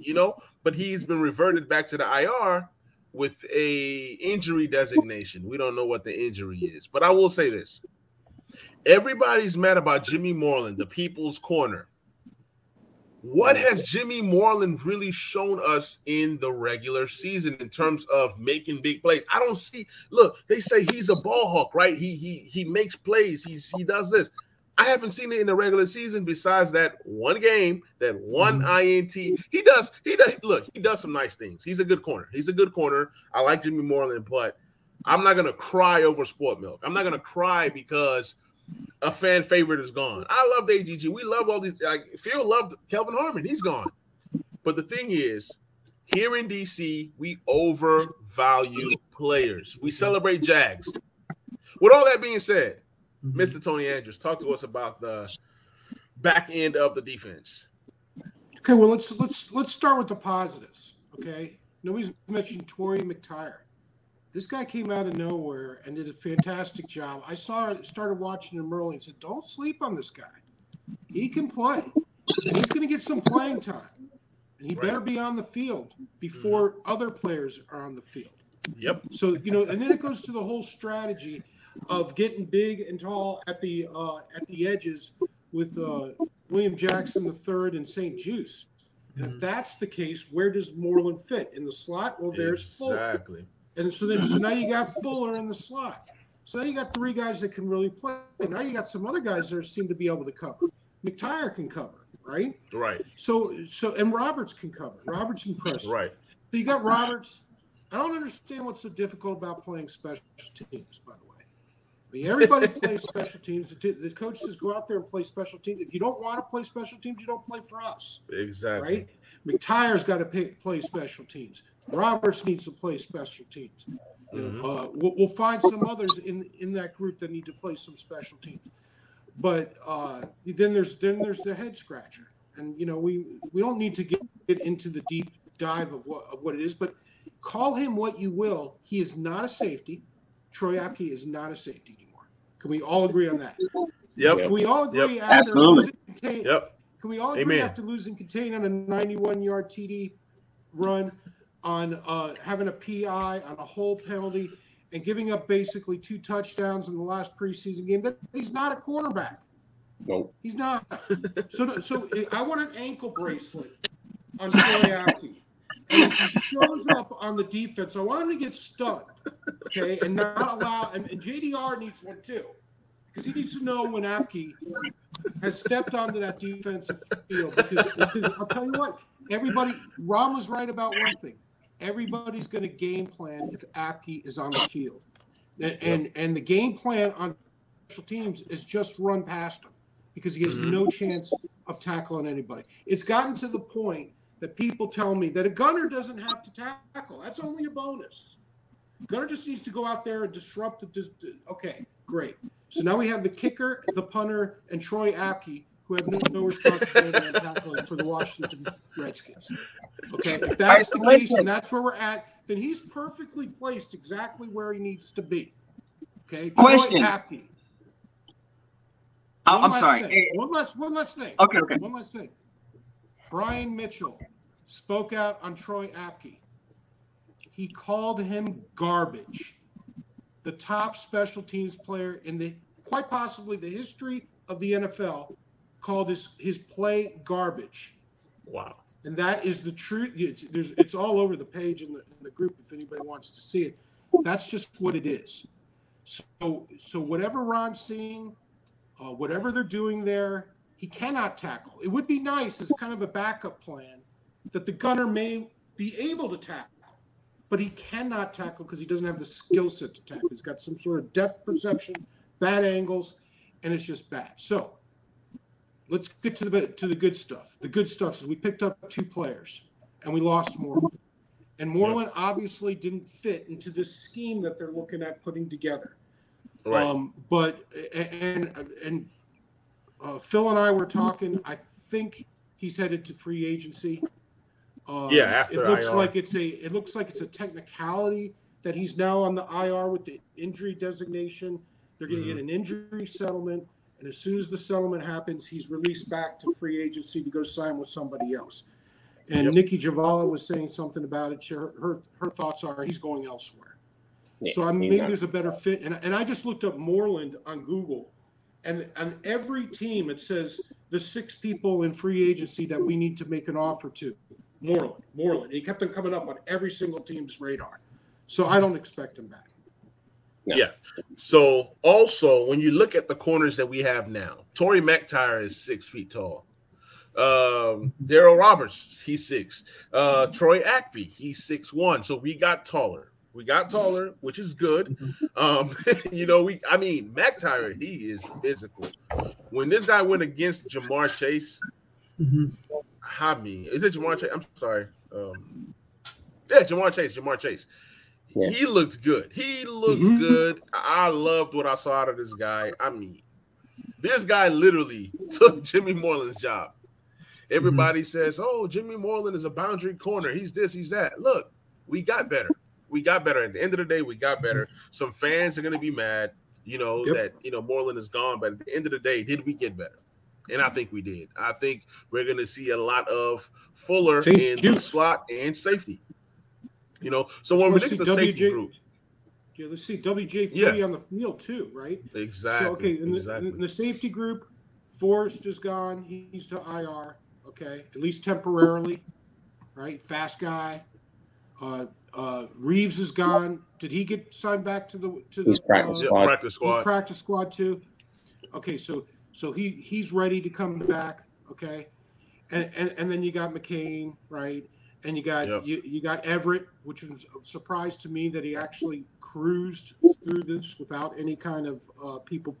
S1: You know, but he's been reverted back to the IR with a injury designation. We don't know what the injury is, but I will say this: everybody's mad about Jimmy Moreland, the people's corner. What has Jimmy Moreland really shown us in the regular season in terms of making big plays? I don't see. Look, they say he's a ball hawk, right? He he he makes plays. He's he does this. I haven't seen it in the regular season besides that one game, that one mm-hmm. INT. He does he does look, he does some nice things. He's a good corner. He's a good corner. I like Jimmy Moreland, but I'm not gonna cry over sport milk. I'm not gonna cry because a fan favorite is gone. I love AGG. We love all these. Like Phil loved Kelvin Harmon. He's gone. But the thing is, here in DC, we overvalue players. We celebrate Jags. With all that being said, Mm-hmm. Mr. Tony Andrews, talk to us about the back end of the defense.
S6: Okay, well let's let's let's start with the positives. Okay, nobody's mentioned Torry McTyer. This guy came out of nowhere and did a fantastic job. I saw started watching him early and said, "Don't sleep on this guy. He can play, and he's going to get some playing time, and he
S1: Right.
S6: better be on the field before mm-hmm. other players are on the field."
S1: Yep.
S6: So you know, and then it goes to the whole strategy of getting big and tall at the uh, at the edges with uh, William Jackson the third and St-Juste. And if that's the case, where does Moreland fit in the slot? Well, there's Fuller, and so then so now you got Fuller in the slot. So now you got three guys that can really play. Now you got some other guys that seem to be able to cover. McTyer can cover, right?
S1: Right.
S6: So so and Roberts can cover. Roberts impressed.
S1: Right.
S6: So you got Roberts. I don't understand what's so difficult about playing special teams, by the way. Everybody plays special teams. The, the coach says go out there and play special teams. If you don't want to play special teams, you don't play for us,
S1: Exactly.
S6: right? McTyer's got to pay, play special teams. Roberts needs to play special teams.
S1: Mhm.
S6: uh, we'll, we'll find some others in in that group that need to play some special teams. But uh, then there's then there's the head scratcher, and you know we we don't need to get, get into the deep dive of what of what it is, but call him what you will, he is not a safety. Troy Apke is not a safety. Can we all agree on that?
S1: Yep.
S6: Can we all agree
S1: Yep.
S6: after
S2: Absolutely.
S6: losing contain,
S1: Yep.
S6: can we all agree
S1: Amen.
S6: after losing contain on a 91 yard TD run, on uh, having a PI, on a whole penalty, and giving up basically two touchdowns in the last preseason game? That he's not a cornerback.
S5: Nope.
S6: He's not. So, so I want an ankle bracelet on Troy Apke. He shows up on the defense, I want him to get stunned, okay, and not allow. And, and JDR needs one too, because he needs to know when Apke has stepped onto that defensive field. Because, because I'll tell you what, everybody, Ron was right about one thing. Everybody's going to game plan if Apke is on the field, and and, and the game plan on special teams is just run past him because he has mm-hmm. no chance of tackling anybody. It's gotten to the point that people tell me that a gunner doesn't have to tackle. That's only a bonus. Gunner just needs to go out there and disrupt the. Dis- okay, great. So now we have the kicker, the punter, and Troy Apke, who have no, no responsibility on tackling for the Washington Redskins. Okay, if that's the case and that's where we're at, then he's perfectly placed exactly where he needs to be. Okay,
S2: Question.
S6: Troy Apke.
S2: Oh,
S6: one
S2: I'm sorry.
S6: thing. One last, one last thing.
S2: Okay, okay.
S6: One last thing. Brian Mitchell spoke out on Troy Apke. He called him garbage. The top special teams player in the quite possibly the history of the NFL called his his play garbage.
S1: Wow.
S6: And that is the truth. It's, there's, it's all over the page in the, in the group if anybody wants to see it. That's just what it is. So, so whatever Ron's seeing, uh, whatever they're doing there, he cannot tackle. It would be nice as kind of a backup plan that the gunner may be able to tackle, but he cannot tackle because he doesn't have the skill set to tackle. He's got some sort of depth perception, bad angles, and it's just bad. So, let's get to the to the good stuff. The good stuff is we picked up two players and we lost Moreland. And Moreland obviously didn't fit into this scheme that they're looking at putting together.
S1: Right.
S6: Um, but and and uh, Phil and I were talking. I think he's headed to free agency. Um,
S1: Yeah, after
S6: it looks
S1: IR.
S6: like it's a it looks like it's a technicality that he's now on the IR with the injury designation. They're going to
S1: Mm-hmm.
S6: get an injury settlement, and as soon as the settlement happens, he's released back to free agency to go sign with somebody else. And
S1: Yep.
S6: Nicki Jhabvala was saying something about it. Her, her her thoughts are he's going elsewhere.
S5: Yeah,
S6: So I
S5: he's
S6: maybe
S5: not-
S6: there's a better fit. And, and I just looked up Moreland on Google, and on every team it says the six people in free agency that we need to make an offer to. Moreland, Moreland. He kept on coming up on every single team's radar. So I don't expect him back.
S5: No.
S1: Yeah. So also, when you look at the corners that we have now, Torry McTyer is six feet tall. Um, Darryl Roberts, he's six. Uh, Troy Apke, he's six one. So we got taller. We got taller, which is good. Um, you know, we I mean, McTire, he is physical. When this guy went against Ja'Marr Chase,
S4: Mhm.
S1: I mean, is it Ja'Marr Chase? I'm sorry. Um, yeah, Ja'Marr Chase, Ja'Marr Chase.
S5: Yeah.
S1: He looks good. He looked
S6: Mhm.
S1: good. I loved what I saw out of this guy. I mean, this guy literally took Jimmy Moreland's job. Everybody says, "Oh, Jimmy Moreland is a boundary corner. He's this, he's that." Look, we got better. We got better. At the end of the day, we got better. Some fans are going to be mad, you know,
S6: Yep.
S1: that you know Moreland is gone. But at the end of the day, did we get better? And I think we did. I think we're going to see a lot of Fuller
S6: Same
S1: in the slot and safety. You know, so when we
S6: Let's
S1: look at
S6: see
S1: the safety group,
S6: Yeah, let's see WJ three
S1: Yeah.
S6: on the field too, right?
S1: exactly,
S6: So okay, in the,
S1: exactly.
S6: in the safety group, Forrest is gone. He's to IR. Okay, at least temporarily, right? Fast guy. Uh, uh, Reaves is gone. Did he get signed back to the to the
S5: practice
S6: uh,
S5: squad.
S1: practice
S6: He's
S1: squad.
S6: practice squad too. Okay, so so he he's ready to come back. Okay, and and, and then you got McCain, right? And you got
S1: Yep.
S6: you, you got Everett, which was a surprise to me that he actually cruised through this without any kind of uh, people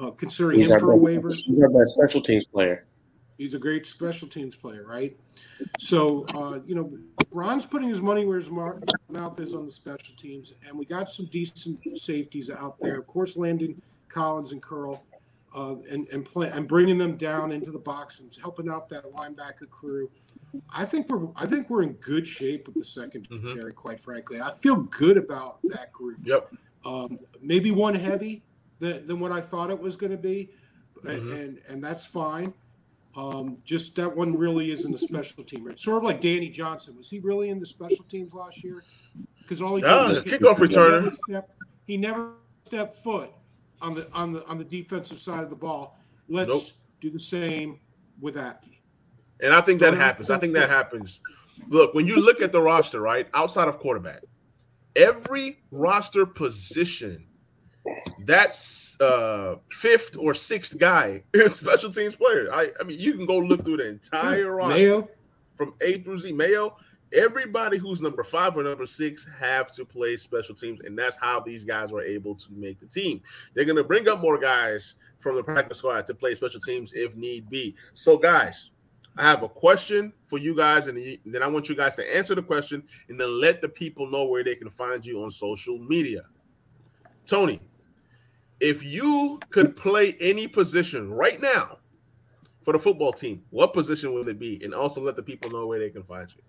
S6: uh, considering
S5: He's
S6: him
S5: our,
S6: for a waiver.
S5: he's our best special teams player.
S6: He's a great special teams player, right? So, uh, you know, Ron's putting his money where his mar- mouth is on the special teams, and we got some decent safeties out there. Of course, Landon Collins and Curl, uh, and and play and bringing them down into the box and helping out that linebacker crew. I think we're I think we're in good shape with the secondary. Quite frankly, I feel good about that group.
S1: Yep.
S6: Um, maybe one heavy than, than what I thought it was going to be,
S1: Mhm.
S6: and and that's fine. Um, just that one really isn't a special teamer. It's sort of like Danny Johnson. Was he really in the special teams last year? Because all he did
S1: Ah,
S6: was
S1: kickoff returner.
S6: He never stepped foot on the on the on the defensive side of the ball. Let's
S1: Nope.
S6: do the same with Apke.
S1: And I think that
S6: Don't
S1: happens. I think that happens. Look, when you look at the roster, right, outside of quarterback, every roster position, that's uh fifth or sixth guy is special teams player. I, I mean, you can go look through the entire roster
S6: Mayo,
S1: from A through Z. Mayo, everybody who's number five or number six have to play special teams, and that's how these guys were able to make the team. They're gonna bring up more guys from the practice squad to play special teams if need be. So, guys, I have a question for you guys, and then I want you guys to answer the question and then let the people know where they can find you on social media. Tony, if you could play any position right now for the football team, what position would it be? And also let the people know where they can find you.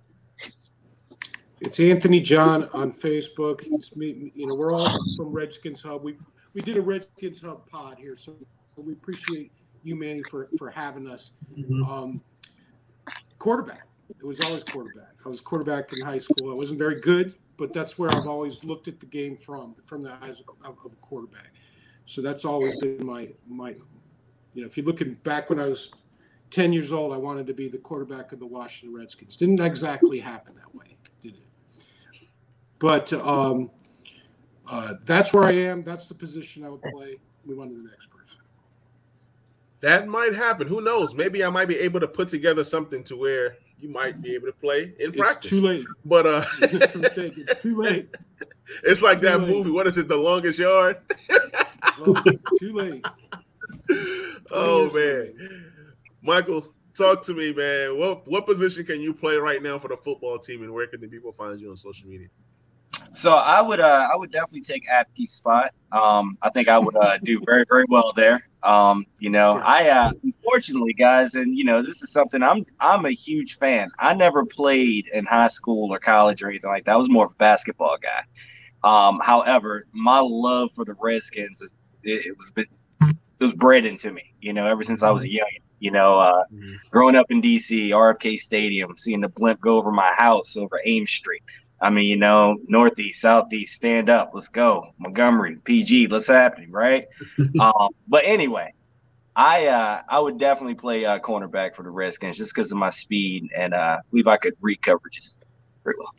S6: It's Anthony John on Facebook. Me, you know, we're all from Redskins Hub. We we did a Redskins Hub pod here, so we appreciate you, Manny, for for having us.
S4: Mhm.
S6: Um, quarterback. It was always quarterback. I was quarterback in high school. I wasn't very good, but that's where I've always looked at the game from, from the eyes of, of a quarterback. So that's always been my my. You know, if you're looking back when I was ten years old, I wanted to be the quarterback of the Washington Redskins. Didn't exactly happen that way? But um, uh, that's where I am. That's the position I would play. Move on to the next person.
S1: That might happen. Who knows? Maybe I might be able to put together something to where you might be able to play in
S6: It's
S1: practice.
S6: too late.
S1: But uh
S6: it's too late.
S1: it's like
S6: Too
S1: that
S6: late.
S1: movie. What is it? The longest yard?
S6: Too late.
S1: oh man. Michael, talk to me, man. What what position can you play right now for the football team and where can the people find you on social media?
S2: So I would uh, I would definitely take Apke's spot. Um, I think I would uh, do very very well there. Um, you know, I uh unfortunately guys, and you know, this is something I'm I'm a huge fan. I never played in high school or college or anything like that. I was more of a basketball guy. Um, however, my love for the Redskins is it, it was been it was bred into me, you know, ever since I was young. You know, uh
S1: Mhm.
S2: growing up in DC, RFK Stadium, seeing the blimp go over my house over Ames Street. I mean, you know, northeast, southeast, stand up, let's go. Montgomery, PG, let's happen, right? um, but anyway, I uh, I would definitely play uh, cornerback for the Redskins just because of my speed and uh, believe I could read coverages very well.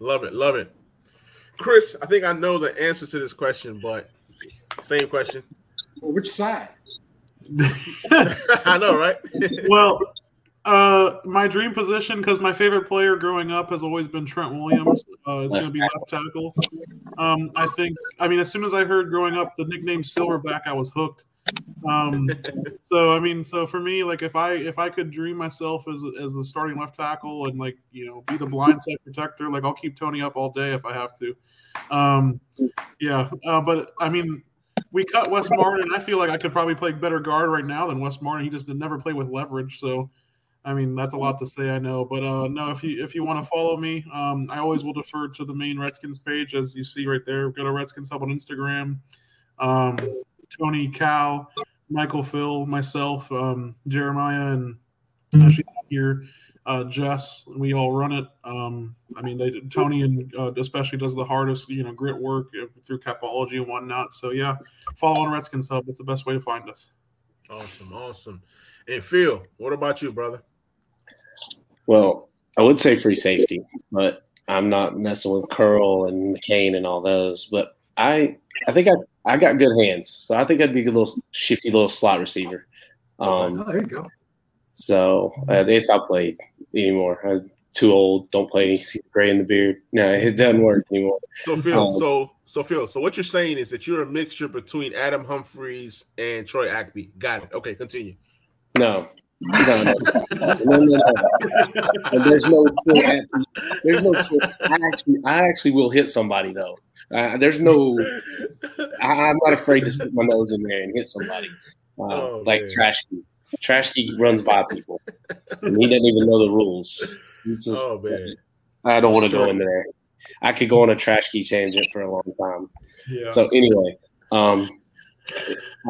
S1: Love it, love it. Chris, I think I know the answer to this question, but same question.
S6: Which side?
S1: I know, right?
S4: well, uh, my dream position because my favorite player growing up has always been Trent Williams. Uh, it's going to be left tackle. Um, I think. I mean, as soon as I heard growing up the nickname Silverback, I was hooked. Um, so I mean, so for me, like if I if I could dream myself as as a starting left tackle and like you know be the blind side protector, like I'll keep Tony up all day if I have to. Um, yeah, uh, but I mean, we cut Wes Martin, and I feel like I could probably play better guard right now than Wes Martin. He just did never play with leverage, so I mean that's a lot to say, I know. But uh, no, if you if you want to follow me, um, I always will defer to the main Redskins page, as you see right there. Go to Redskins Hub on Instagram. Um, Tony, Cal, Michael, Phil, myself, um, Jeremiah, and uh, she's here. Uh, Jess, we all run it. Um, I mean, they Tony and uh, especially does the hardest, you know, grit work uh, through capology and whatnot. So yeah, follow on Redskins Hub. It's the best way to find us.
S1: awesome, awesome. And Phil, what about you, brother?
S5: Well, I would say free safety, but I'm not messing with Curl and McCain and all those. But I, I think I, I got good hands, so I think I'd be a little shifty little slot receiver. Um,
S6: Oh, there you go.
S5: so uh, if I played anymore, I'm too old. Don't play. See gray in the beard. No, it doesn't work anymore.
S1: So Phil,
S5: Um,
S1: so so Phil, so what you're saying is that you're a mixture between Adam Humphries and Troy Apke. Got it. Okay, continue.
S5: No. No, no, no, no, no. There's no, there's no. I actually, I actually will hit somebody though. Uh, there's no. I, I'm not afraid to stick my nose in there and hit somebody. Uh,
S1: Oh,
S5: like
S1: man.
S5: Trashkey. Trashkey runs by people, and he doesn't even know the rules. He's just.
S1: Oh man.
S5: I don't want to go in there. I could go on a Trashkey tangent for a long time.
S4: Yeah.
S5: So anyway, um,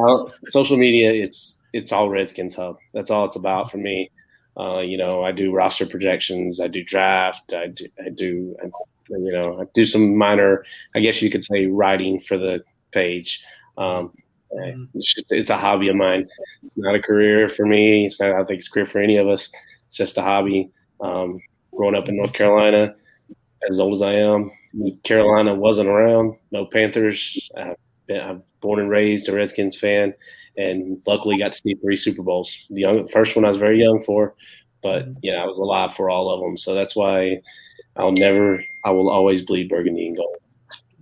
S5: uh, social media, it's it's all Redskins hub. That's all it's about for me. Uh, you know, I do roster projections, I do draft, I do, I do, I, you know, I do some minor, I guess you could say, writing for the page. Um, it's, just, it's a hobby of mine. It's not a career for me. It's not. I don't think it's a career for any of us. It's just a hobby. Um, growing up in North Carolina, as old as I am, Carolina wasn't around. No Panthers. I've been, I'm born and raised a Redskins fan, and luckily got to see three Super Bowls. The young, first one I was very young for, but mm-hmm. you know I was alive for all of them. So that's why I'll never. I will always bleed burgundy and gold.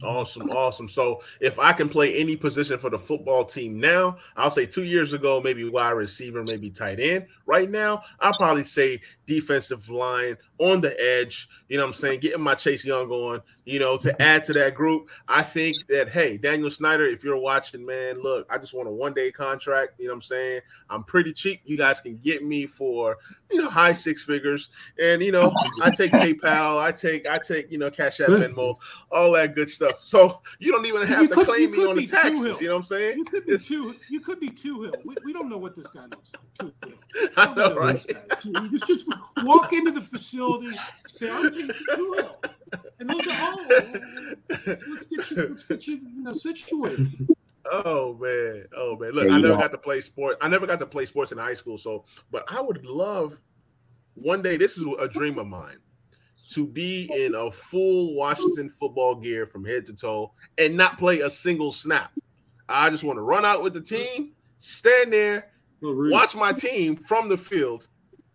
S1: Awesome, awesome. So if I can play any position for the football team now, I'll say two years ago, maybe wide receiver, maybe tight end. Right now, I'll probably say defensive line on the edge. You know what I'm saying? Getting my Chase Young on, you know, to add to that group. I think that, hey, Daniel Snyder, if you're watching, man, look, I just want a one day contract. You know what I'm saying? I'm pretty cheap. You guys can get me for, you know, high six figures. And, you know, I take PayPal, I take, I take, you know, Cash App, Venmo, all that good stuff. So you don't even have
S6: You
S1: to
S6: could-
S1: claim me on the taxes. You know what I'm saying?
S6: You could be
S1: It's-
S6: two. You could be two hill. We, we don't know what this guy looks like. Two hill.
S1: I
S6: Nobody
S1: know,
S6: knows
S1: right?
S6: this guy. You just just walk into the facility, say I'm Casey Toohill, and look at oh, let's, let's get you let's get you you know situated.
S1: Oh man, oh man. Look, I never got to play sports. I never got to play sports in high school. So, but I would love one day. This is a dream of mine to be in a full Washington football gear from head to toe and not play a single snap. I just want to run out with the team, stand there, watch my team from the field.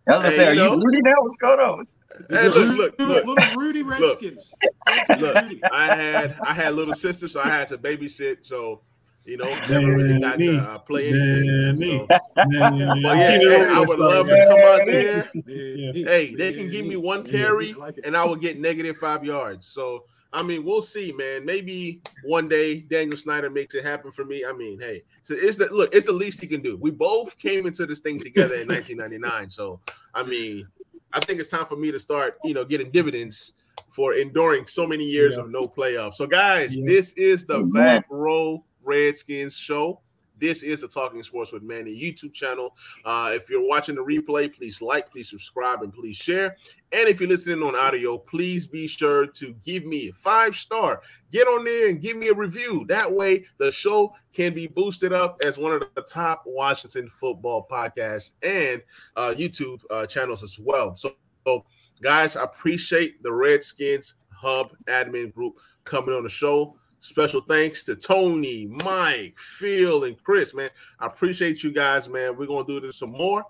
S2: I was gonna
S1: Hey,
S2: say, are
S1: you
S2: you? Rudy now? What's going on?
S1: Hey, look, look, look.
S6: little Rudy Redskins. Redskins
S1: Look, I had I had little sisters, so I had to babysit. So, you know, never really got to uh, play anything.
S4: Danny.
S1: So.
S4: Man,
S1: But yeah, hey, I would love
S4: man.
S1: to come out there.
S6: Yeah.
S1: Hey, they can give me one carry,
S6: I like
S1: and I will get negative five yards. So I mean, we'll see, man. Maybe one day Daniel Snyder makes it happen for me. I mean, hey, so it's the look, it's the least he can do. We both came into this thing together in 1999. So, I mean, I think it's time for me to start, you know, getting dividends for enduring so many years
S4: Yeah.
S1: of no playoffs. So, guys,
S4: Yeah.
S1: this is the Back Row Redskins show. This is the Talking Sports with Manny YouTube channel. Uh, if you're watching the replay, please like, please subscribe, and please share. And if you're listening on audio, please be sure to give me a five star. Get on there and give me a review. That way, the show can be boosted up as one of the top Washington football podcasts and uh, YouTube uh, channels as well. So, so, guys, I appreciate the Redskins Hub admin group coming on the show. Special thanks to Tony, Mike, Phil, and Chris, man. I appreciate you guys, man. We're gonna do this some more.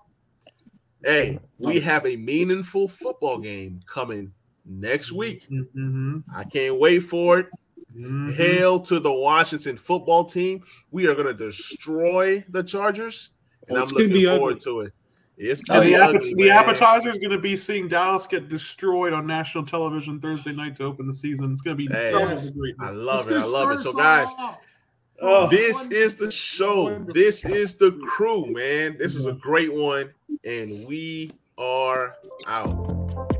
S1: Hey, we have a meaningful football game coming next week.
S4: Mm-hmm.
S1: I can't wait for it.
S4: Mhm.
S1: Hail to the Washington football team. We are gonna destroy the Chargers, and
S6: Oh,
S1: I'm looking forward
S6: ugly.
S1: to it. It's gonna
S4: And the,
S1: be
S2: yeah.
S1: ugly,
S4: the appetizer is going to be seeing Dallas get destroyed on national television Thursday night to open the season. It's going to be
S1: Hey.
S4: double
S6: Yes.
S4: the greatness.
S1: I love
S6: It's
S1: it. I love it. So, guys.
S4: Oh.
S1: this is the show. This is the crew, man. This is a great one, and we are out.